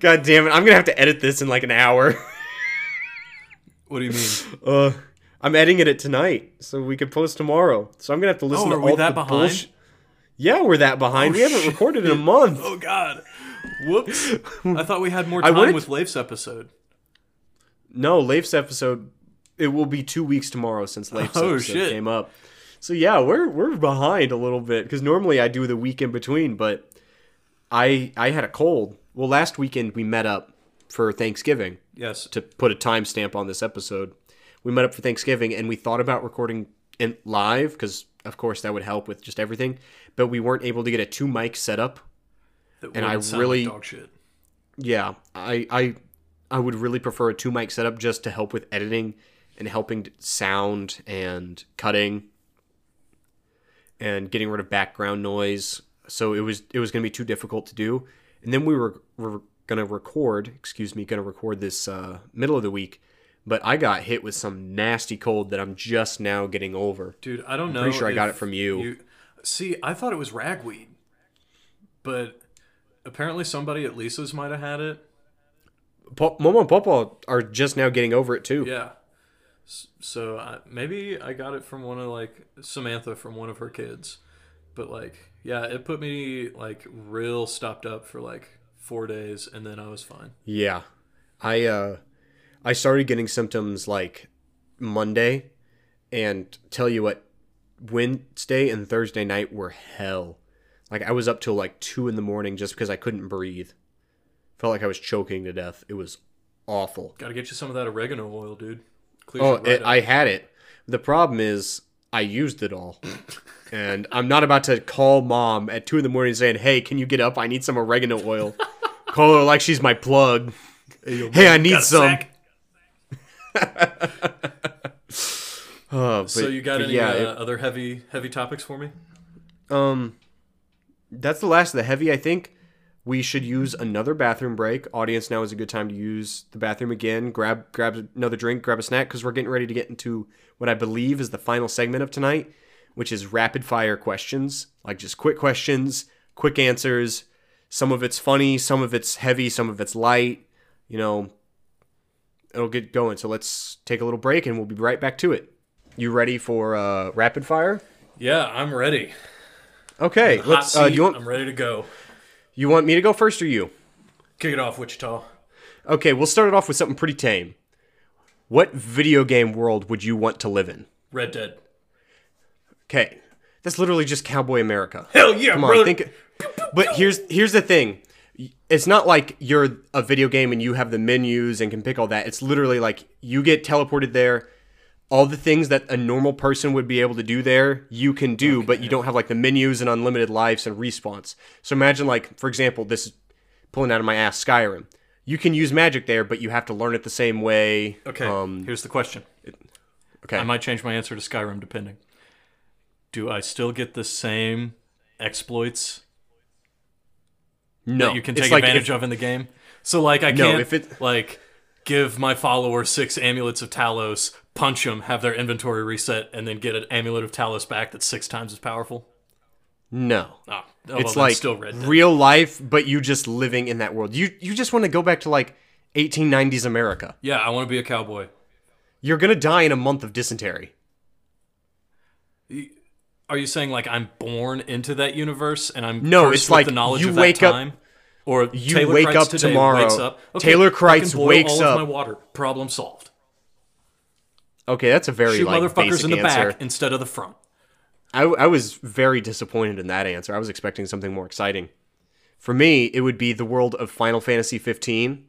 God damn it! I'm gonna have to edit this in like an hour. What do you mean? Uh, I'm editing it tonight so we could post tomorrow. So I'm gonna have to listen Oh, to all that the behind? bullshit. Yeah, we're that behind. Oh, we haven't shit. recorded in a month. Oh God. Whoops. I thought we had more time wanted- with Leif's episode. No, Leif's episode. It will be two weeks tomorrow since Leif's Oh, episode shit. came up. So yeah, we're we're behind a little bit because normally I do the week in between, but I I had a cold. Well, last weekend we met up for Thanksgiving Yes. to put a timestamp on this episode. We met up for Thanksgiving and we thought about recording in live because of course that would help with just everything, but we weren't able to get a two mic setup. That And I really- like dog shit. Yeah, I I I would really prefer a two mic setup just to help with editing and helping sound and cutting and getting rid of background noise. So it was it was going to be too difficult to do. And then we were, were going to record, excuse me, going to record this uh, middle of the week, but I got hit with some nasty cold that I'm just now getting over. Dude, I don't know. pretty sure I got it from you. See, I thought it was ragweed, but apparently somebody at Lisa's might have had it. Pa- Momo and Papa are just now getting over it too. Yeah. So I, maybe I got it from one of like Samantha from one of her kids, but like yeah, it put me like real stopped up for like four days, and then I was fine. Yeah. I uh I started getting symptoms like Monday and tell you what Wednesday and Thursday night were hell. Like I was up till like 2 in the morning just because I couldn't breathe. Felt like I was choking to death. It was awful. Got to get you some of that oregano oil, dude. Clears Oh, right it. I had it. The problem is I used it all. and I'm not about to call mom at 2 in the morning saying, "Hey, can you get up? I need some oregano oil." call her like she's my plug. Hey, I need some. sack? Uh, but- so you got any yeah, uh, it- other heavy heavy topics for me? um, that's the last of the heavy. I think we should use another bathroom break. Audience, now is a good time to use the bathroom again. Grab grab another drink, grab a snack, because we're getting ready to get into what I believe is the final segment of tonight, which is rapid fire questions, like just quick questions, quick answers. Some of it's funny, some of it's heavy, some of it's light. You know, it'll get going. So let's take a little break, and we'll be right back to it. You ready for uh, rapid fire? Yeah, I'm ready. Okay, let's. seat, Uh, do you want I'm ready to go. you want me to go first or you? Kick it off, Wichita. Okay, we'll start it off with something pretty tame. What video game world would you want to live in? Red Dead. Okay, that's literally just Cowboy America. Hell yeah, Come on, brother. think. But here's here's the thing. It's not like you're a video game and you have the menus and can pick all that. It's literally like you get teleported there. All the things that a normal person would be able to do there, you can do, but you don't have like the menus and unlimited lives and respawns. So imagine like, for example, this is pulling out of my ass Skyrim. You can use magic there, but you have to learn it the same way. Okay, Um, here's the question. okay. I might change my answer to Skyrim depending. Do I still get the same exploits no, that you can take like advantage if- of in the game? So like I No, can't if it- like give my follower six amulets of Talos, punch them, have their inventory reset, and then get an amulet of Talos back that's six times as powerful. No. Oh, oh, it's like still Red Dead. real life, but you just living in that world. You you just want to go back to like 1890s America. yeah, I want to be a cowboy. You're gonna die in a month of dysentery. Are you saying like I'm born into that universe and I'm No, it's with like the knowledge you of that wake up- time? Or you Taylor wake Kreitz up tomorrow. Wakes up. Okay, Taylor Kreitz wakes all up. Of my water problem solved. Okay, that's a very Shoot like motherfuckers basic in the answer. back instead of the front. I, I was very disappointed in that answer. I was expecting something more exciting. For me, it would be the world of Final Fantasy 15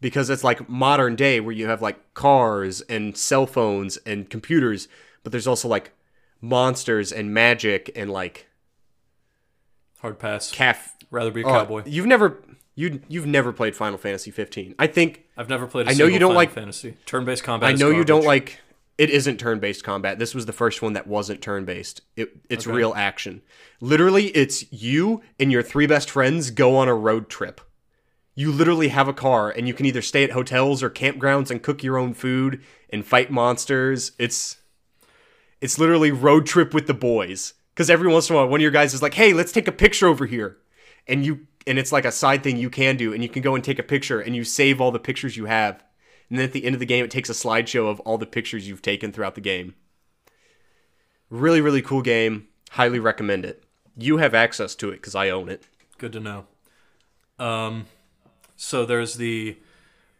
because it's like modern day where you have like cars and cell phones and computers, but there's also like monsters and magic and like Hard pass. calf. Rather be a Oh, cowboy. You've never you you've never played Final Fantasy 15. I think I've never played. I I know you don't like- fantasy. Turn-based combat. I know you don't like it isn't turn-based combat. This was the first one that wasn't turn-based. It, it's Okay. real action. Literally, it's you and your three best friends go on a road trip. You literally have a car and you can either stay at hotels or campgrounds and cook your own food and fight monsters. It's it's literally road trip with the boys. Cuz every once in a while one of your guys is like, "Hey, let's take a picture over here." And you and it's like a side thing you can do and you can go and take a picture and you save all the pictures you have and then at the end of the game, it takes a slideshow of all the pictures you've taken throughout the game. Really, really cool game. Highly recommend it. You have access to it because I own it. Good to know. Um, so there's the,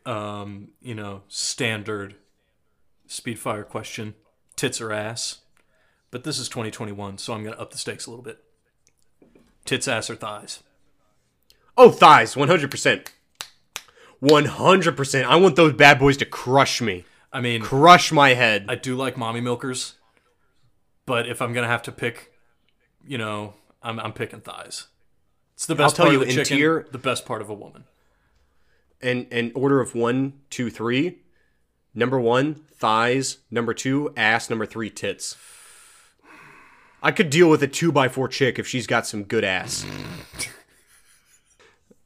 um, you know, standard Speedfire question: tits or ass? But this is 2021, so I'm gonna up the stakes a little bit. Tits, ass, or thighs? Oh, thighs, 100%. 100%. I want those bad boys to crush me. I mean, Crush my head. I do like mommy milkers, but if I'm gonna have to pick, you know, I'm I'm picking thighs. It's the best tell part you, of the chicken, tier- the best part of a woman. and in order of one, two, three. Number one, thighs. Number two, ass. Number three, tits. I could deal with a two by four chick if she's got some good ass.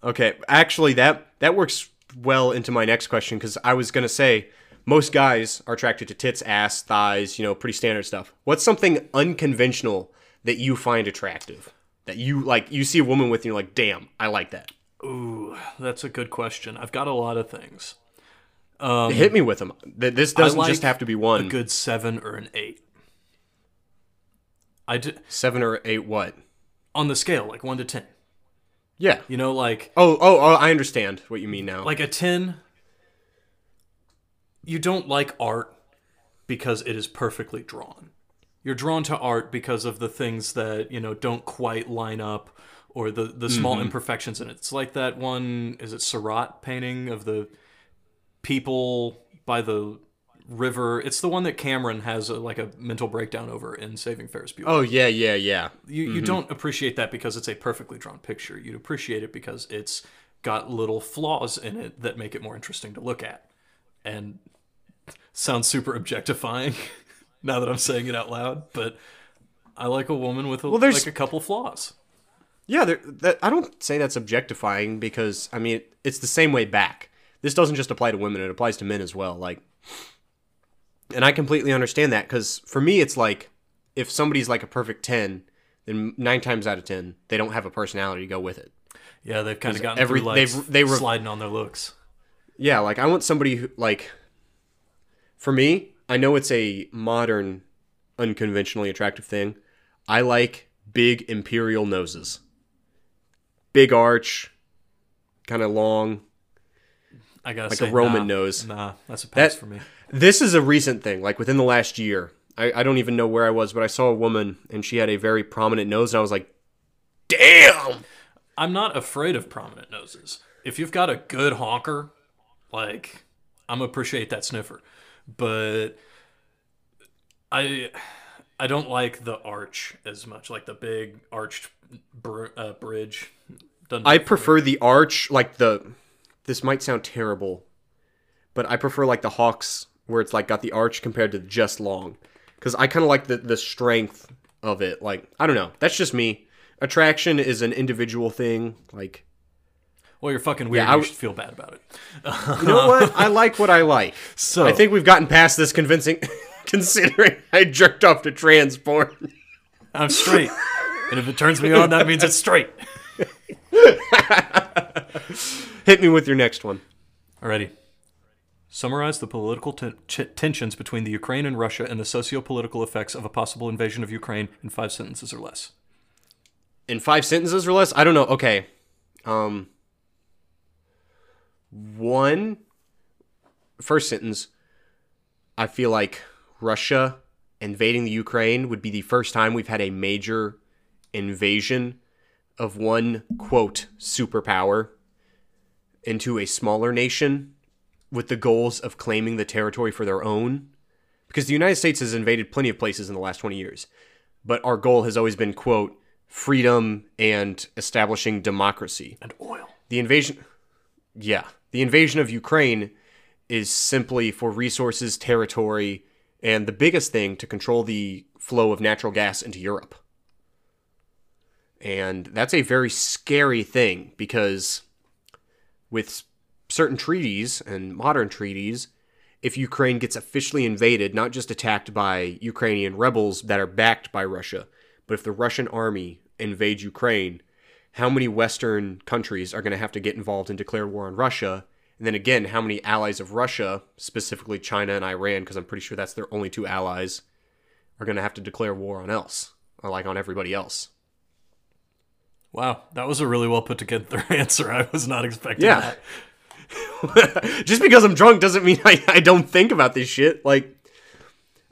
okay, actually, that that works well into my next question because I was gonna say most guys are attracted to tits, ass, thighs. You know, pretty standard stuff. What's something unconventional that you find attractive? That you like? You see a woman with, and you're like, damn, I like that. Ooh, that's a good question. I've got a lot of things. Hit me with them. This doesn't Um, like just have to be one. A good seven or an eight. I d- Seven or eight. What? on the scale, like one to ten. Yeah. You know, like Oh, oh, oh! I understand what you mean now. like a 10 you don't like art because it is perfectly drawn you're drawn to art because of the things that you know don't quite line up or the the small Mm-hmm. imperfections in it it's like that one is it Seurat painting of the people by the river it's the one that cameron has a, like a mental breakdown over in saving ferris bueller oh yeah, yeah, yeah. you, Mm-hmm. you don't appreciate that because it's a perfectly drawn picture. You'd appreciate it because it's got little flaws in it that make it more interesting to look at. And sounds super objectifying now that I'm saying it out loud, but I like a woman with a, there's- like a couple flaws. Yeah, there, that, I don't say that's objectifying because I mean it's the same way back. This doesn't just apply to women; it applies to men as well. Like, and I completely understand that because for me, it's like if somebody's like a perfect ten, then nine times out of ten they don't have a personality to go with it. Yeah, they've kind of gotten every- through like they've- they were- sliding on their looks. Yeah, like I want somebody who like for me, I know it's a modern unconventionally attractive thing. I like big imperial noses. Big arch, kind of long. I gotta Like say, a Roman nah, nose. Nah, that's a pass That- for me. This is a recent thing, like within the last year. I, I don't even know where I was, but I saw a woman and she had a very prominent nose, and I was like, damn! I'm not afraid of prominent noses. If you've got a good honker, like I'm appreciate that sniffer, but I I don't like the arch as much, like the big arched br- uh, bridge. I do it for me. prefer the arch, like the. This might sound terrible, but I prefer like the Hawks where it's like got the arch compared to just long, because I kind of like the the strength of it. Like I don't know, that's just me. Attraction is an individual thing. Like Well, you're fucking weird. I you should feel bad about it. you know what? I like what I like. So I think we've gotten past this convincing, considering I jerked off to trans porn. I'm straight, and if it turns me on, that means it's straight. Hit me with your next one. Alrighty. Summarize the political ten- ch- tensions between the Ukraine and Russia and the socio-political effects of a possible invasion of Ukraine in five sentences or less. in five sentences or less. I don't know. Okay. Um one first sentence I feel like Russia invading the Ukraine would be the first time we've had a major invasion of one quote superpower into a smaller nation with the goals of claiming the territory for their own? Because the United States has invaded plenty of places in the last 20 years but our goal has always been quote freedom and establishing democracy. And oil. the invasion yeah the invasion of ukraine is simply for resources territory and the biggest thing to control the flow of natural gas into europe. And that's a very scary thing because with certain treaties and modern treaties if Ukraine gets officially invaded, not just attacked by Ukrainian rebels that are backed by Russia, but if the Russian army invades Ukraine, how many Western countries are going to have to get involved and declare war on Russia? And then again, how many allies of Russia, specifically China and Iran, because I'm pretty sure that's their only two allies, are going to have to declare war on else, or like on everybody else. Wow, that was a really well put together answer. I was not expecting Yeah. that. Just because I'm drunk doesn't mean I, I don't think about this shit. Like,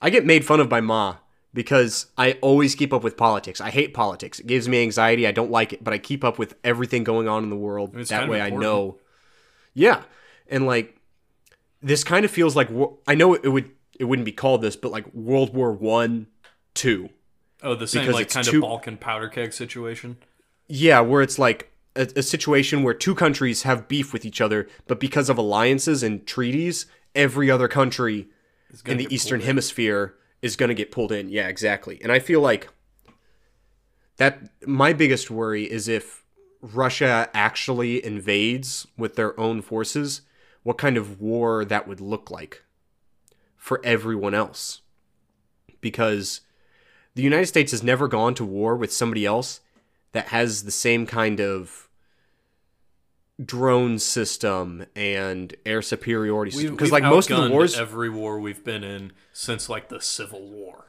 I get made fun of by Ma because I always keep up with politics. I hate politics. It gives me anxiety. I don't like it, but I keep up with everything going on in the world. It's that way I know. Yeah. And like, this kind of feels like, I know it would, it wouldn't be called this, but like World War One, Two. Oh, the same like kind too- of Balkan powder keg situation. Yeah, where it's like a, a situation where two countries have beef with each other, but because of alliances and treaties, every other country in the Eastern pulled in. Hemisphere is going to get pulled in. Yeah, exactly. And I feel like that my biggest worry is if Russia actually invades with their own forces, what kind of war that would look like for everyone else. Because the United States has never gone to war with somebody else that has the same kind of drone system and air superiority system. Because like most of the wars, every war we've been in since like the Civil War.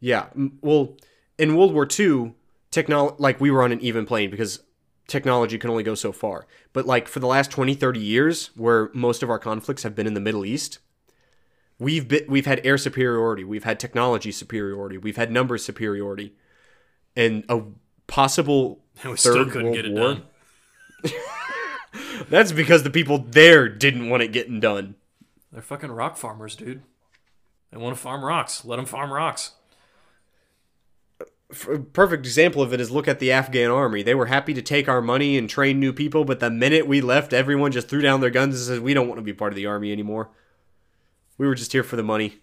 Yeah. Well, in World War II, technology like we were on an even plane because technology can only go so far. But like for the last 20, 30 years where most of our conflicts have been in the Middle East, we've been, we've had air superiority, we've had technology superiority, we've had numbers superiority. And a possible And we third still couldn't World get it War. done. That's because the people there didn't want it getting done. They're fucking rock farmers, dude. They want to farm rocks. Let them farm rocks. a perfect example of it is look at the Afghan army. They were happy to take our money and train new people, but the minute we left, everyone just threw down their guns and said, "We don't want to be part of the army anymore. We were just here for the money."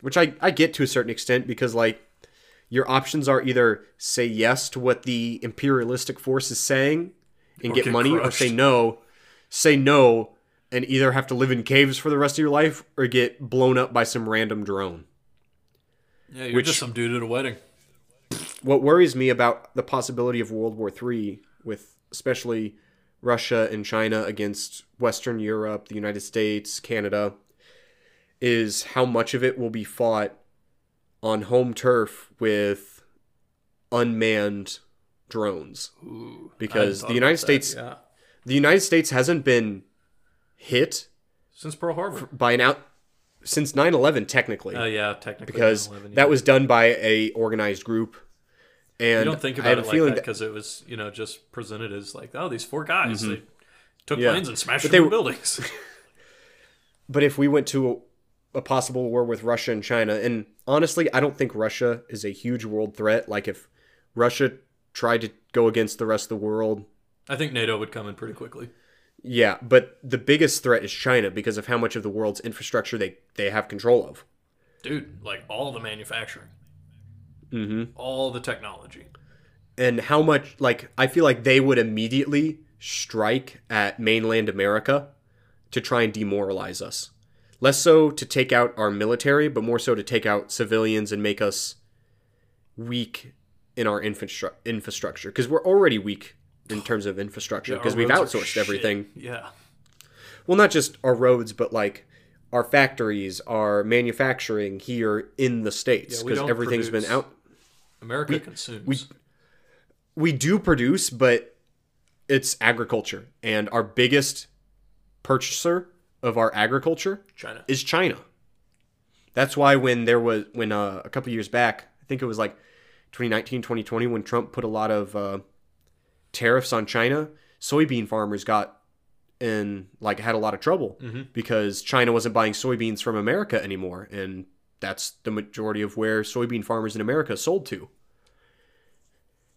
Which I I get to a certain extent because like your options are either say yes to what the imperialistic force is saying and get get money or say no, say no and either have to live in caves for the rest of your life or get blown up by some random drone. Yeah, you're Which- just some dude at a wedding. what worries me about the possibility of World War III, with especially Russia and China against Western Europe, the United States, Canada, is how much of it will be fought on home turf with unmanned drones. Ooh, Because the United about that, States- yeah. The United States hasn't been hit since Pearl Harbor. by an out since 9/11 technically. Oh yeah, technically. because yeah. that was done by a organized group. And You don't think about it a like feeling that because it was, you know, just presented as like, oh, these four guys, they took Mm-hmm. Yeah. planes and smashed But through they- buildings. But if we went to a, possible war with Russia and China, and honestly, I don't think Russia is a huge world threat. Like if Russia tried to go against the rest of the world, I think NATO would come in pretty quickly. yeah. But the biggest threat is China because of how much of the world's infrastructure they they have control of. Dude, like all the manufacturing, Mm-hmm. all the technology. And how much like I feel like they would immediately strike at mainland America to try and demoralize us. Less so to take out our military, but more so to take out civilians and make us weak in our infrastru- infrastructure because we're already weak in terms of infrastructure because our we've outsourced everything. Yeah. Well, not just our roads, but like our factories, our manufacturing here in the states because don't everything's produce. been out. America consumes. we- We do produce, but it's agriculture, and our biggest purchaser of our agriculture China. is China. That's why when there was when uh, a couple years back, I think it was like 2019, 2020 when Trump put a lot of uh, tariffs on China, soybean farmers got in like had a lot of trouble Mhm. because China wasn't buying soybeans from America anymore and that's the majority of where soybean farmers in America sold to.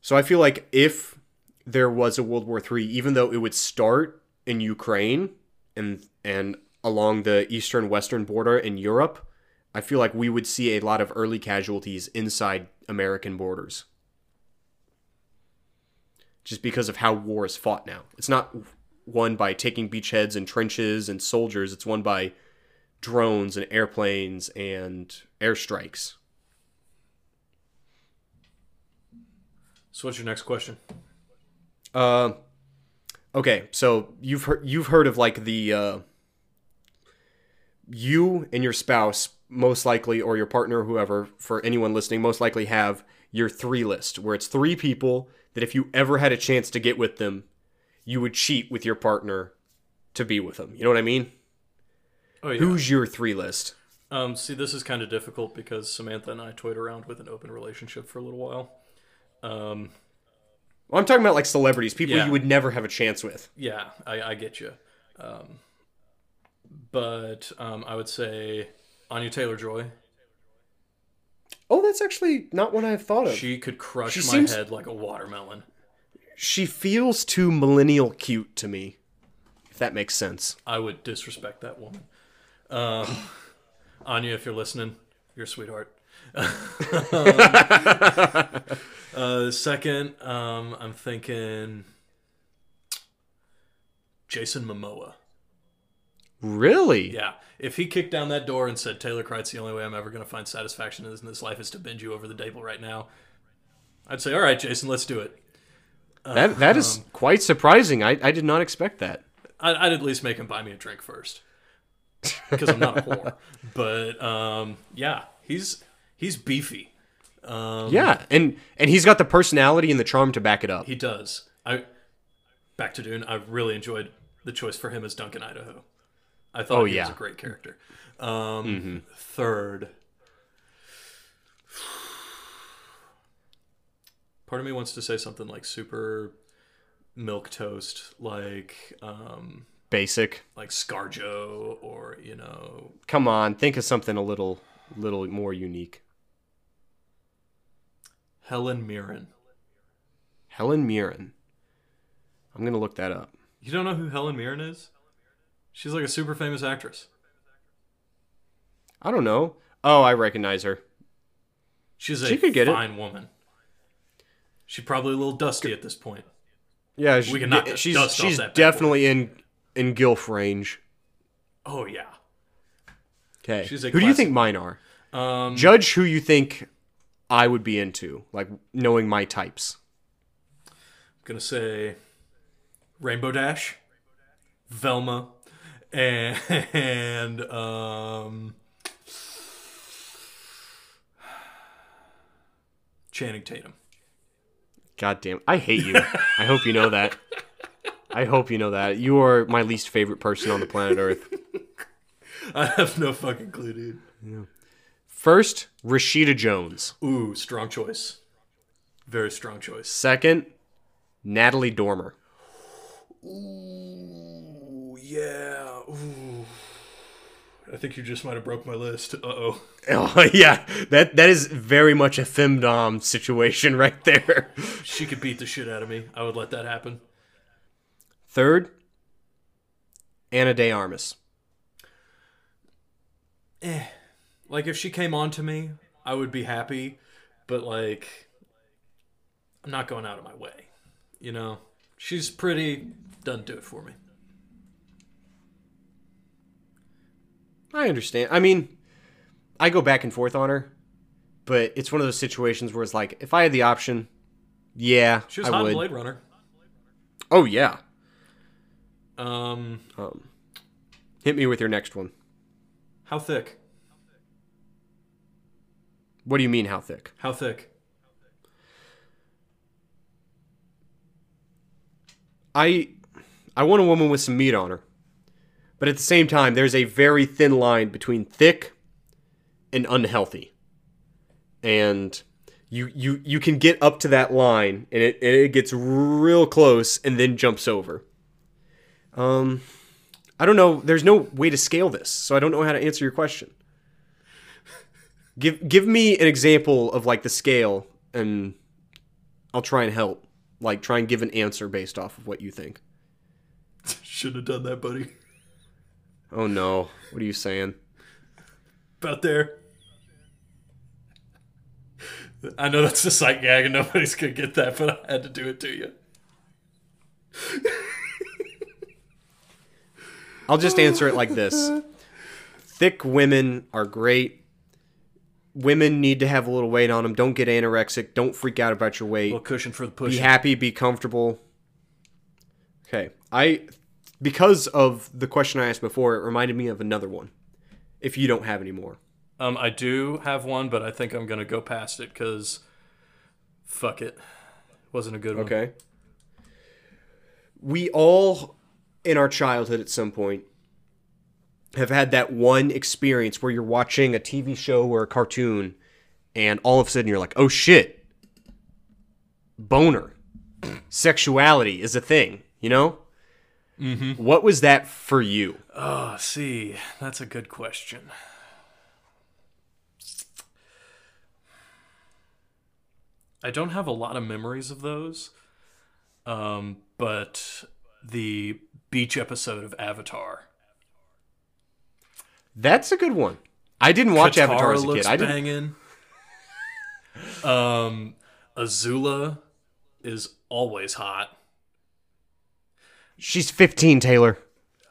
So I feel like if there was a World War III, even though it would start in Ukraine and and along the eastern western border in Europe, I feel like we would see a lot of early casualties inside American borders. Just because of how war is fought now. It's not won by taking beachheads and trenches and soldiers, it's won by drones and airplanes and airstrikes. So what's your next question? Uh, okay, so you've heard you've heard of like the uh, you and your spouse most likely, or your partner, whoever, for anyone listening, most likely have your three list, where it's three people that if you ever had a chance to get with them, you would cheat with your partner to be with them. You know what I mean? Oh yeah. Who's your three list? Um, see, this is kind of difficult because Samantha and I toyed around with an open relationship for a little while. Um, Well, I'm talking about like celebrities, people Yeah. you would never have a chance with. yeah, I, I get you. Um, but um, I would say Anya Taylor Joy. Oh, that's actually not one I've thought of. She, could crush She my seems- head like a watermelon. She feels too millennial cute to me, if that makes sense. I would disrespect that woman. Um, Anya, if you're listening, you're a sweetheart. uh, second, um, I'm thinking Jason Momoa. Really? Yeah, if he kicked down that door and said, "Taylor Kreitz, the only way I'm ever going to find satisfaction in this life is to bend you over the table right now," I'd say, "All right, Jason, let's do it." That that is quite surprising. I, I did not expect that. I'd, I'd at least make him buy me a drink first, because I'm not a whore. But um, yeah, he's he's beefy. Um, Yeah, and and he's got the personality and the charm to back it up. he does. I back to Dune. I really enjoyed the choice for him as Duncan Idaho. I thought Oh, he yeah. Mm-hmm. was a great character. Um, Third, part of me wants to say something like super milquetoast, like um, Basic. like ScarJo, or you know, Come on, think of something a little little more unique. Helen Mirren. Helen Mirren. I'm gonna look that up. You don't know who Helen Mirren is? She's like a super famous actress. I don't know. Oh, I recognize her. She's a She could get it. fine woman. She's probably a little dusty at this point. Yeah, We can knock the she's dust off she's that definitely in in gilf range. Oh yeah. Okay, She's a who do you think mine are? Um, Judge who you think I would be into, like knowing my types. I'm gonna say Rainbow Dash, Velma, and um, Channing Tatum. God damn, I hate you. I hope you know that. I hope you know that. You are my least favorite person on the planet Earth. I have no fucking clue, dude. First, Rashida Jones. Ooh, strong choice. Very strong choice. Second, Natalie Dormer. Ooh, yeah. Ooh. I think you just might have broke my list. Uh oh. Oh yeah, that that is very much a femdom situation right there. She could beat the shit out of me. I would let that happen. Third, Ana de Armas. Eh. Like if she came on to me, I would be happy, but like I'm not going out of my way. You know? She's pretty, doesn't do it for me. I understand. I mean, I go back and forth on her, but it's one of those situations where it's like, if I had the option, yeah, She was I hot in would. Blade Runner. Oh yeah. Um, Um, hit me with your next one. how thick? What do you mean? How thick? How thick? I I want a woman with some meat on her. But at the same time, there's a very thin line between thick and unhealthy. And you you you can get up to that line and it and it gets real close and then jumps over. Um I don't know, there's no way to scale this, so I don't know how to answer your question. Give give me an example of like the scale and I'll try and help. Like try and give an answer based off of what you think. Shouldn't have done that, buddy. Oh no. What are you saying? About there. I know that's a sight gag and nobody's gonna get that, but I had to do it to you. I'll just answer it like this. Thick women are great. Women need to have a little weight on them. Don't get anorexic. Don't freak out about your weight. little cushion for the push. Be happy, be comfortable. Okay. I because of the question I asked before, it reminded me of another one. If you don't have any more. Um, I do have one, but I think I'm gonna go past it because fuck it, It wasn't a good one. Okay. We all, in our childhood at some point, have had that one experience where you're watching a TV show or a cartoon, and all of a sudden you're like, oh shit, boner. Sexuality is a thing, you know? Mm-hmm. What was that for you? Oh, see, that's a good question. I don't have a lot of memories of those, um, but the beach episode of Avatar. That's a good one. I didn't watch Katara Avatar as a kid. I didn't. banging. um, Azula is always hot. She's 15, Taylor.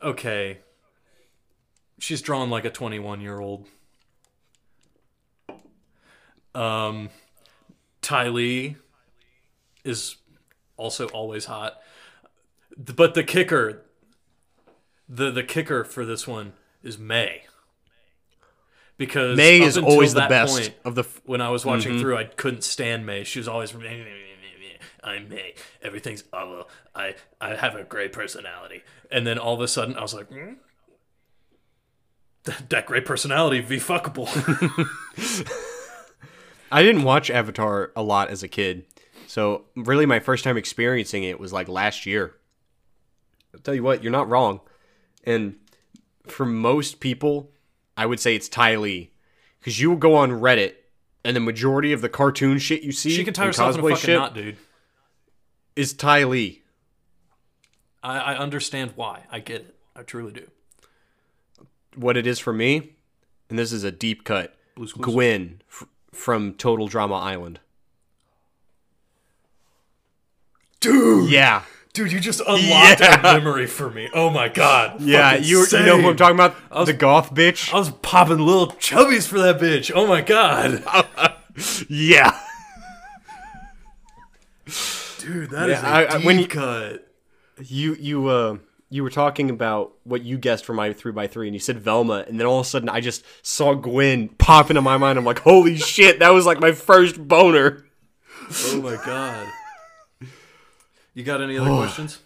Okay. She's drawn like a 21 year old. Um, Ty Lee is also always hot. But the kicker, the, the kicker for this one is Mai. Because Mai is always the best point, of the. F- when I was watching through, I couldn't stand Mai. She was always, I'm Mai. Everything's oh, I I have a great personality. And then all of a sudden, I was like, hmm? that, that great personality be fuckable. I didn't watch Avatar a lot as a kid, so really my first time experiencing it was like last year. I'll tell you what, you're not wrong, and for most people, I would say it's Ty Lee, because you will go on Reddit, and the majority of the cartoon shit you see, she can tie and herself in a cosplay fucking shit knot, dude. Is Ty Lee. I, I understand why. I get it. I truly do. What it is for me, and this is a deep cut. Blue's Clues. Gwen f- from Total Drama Island. Dude, Yeah. dude, you just unlocked Yeah. a memory for me. Oh my god. Yeah, Fucking you, you know who I'm talking about? was- the goth bitch. I was popping little chubbies for that bitch. Oh my god. yeah. Dude, that is Yeah, a I- I- when you- cut. You you uh you were talking about what you guessed for my three x three, and you said Velma, and then all of a sudden I just saw Gwen pop into my mind. I'm like, holy shit, that was like my first boner. Oh my god. You got any other questions?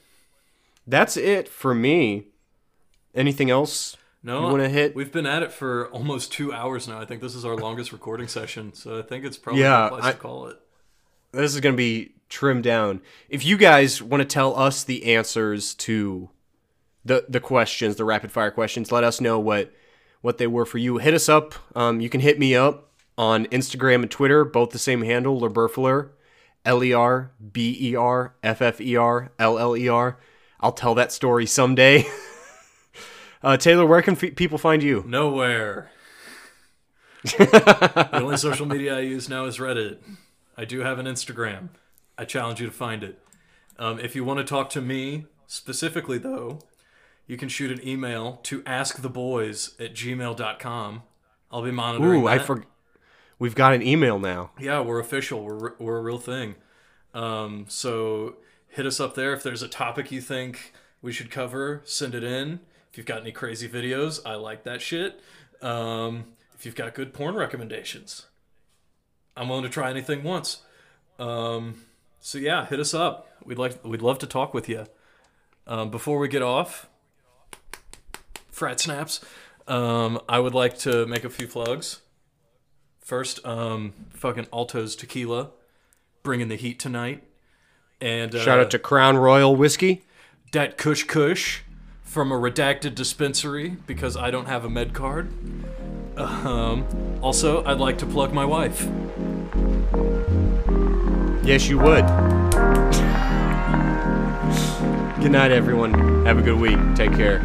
That's it for me. Anything else? No, You wanna hit? We've been at it for almost two hours now. I think this is our longest recording session, so I think it's probably Yeah, a place I- to call it. This is gonna be trimmed down. If you guys want to tell us the answers to the the questions, the rapid fire questions, let us know what what they were for you. Hit us up. Um, you can hit me up on Instagram and Twitter, both the same handle, Lerberfler, L E R B E R F F E R L L E R. I'll tell that story someday. uh, Taylor, where can f- people find you? Nowhere. the only social media I use now is Reddit. I do have an Instagram. I challenge you to find it. Um, if you want to talk to me specifically, though, you can shoot an email to asktheboys at gmail.com. I'll be monitoring Ooh, I that. forgot. We've got an email now. Yeah, we're official. We're we're a real thing. Um, so hit us up there if there's a topic you think we should cover. Send it in. If you've got any crazy videos, I like that shit. Um, if you've got good porn recommendations, I'm willing to try anything once. Um, so yeah, hit us up. We'd like we'd love to talk with you. Um, before we get off, frat snaps. Um, I would like to make a few plugs. First, um, fucking Altos Tequila, bringing the heat tonight. And uh, Shout out to Crown Royal Whiskey. Dat Kush Kush from a redacted dispensary because I don't have a med card. Um, also, I'd like to plug my wife. Yes, you would. good night, everyone. Have a good week. Take care.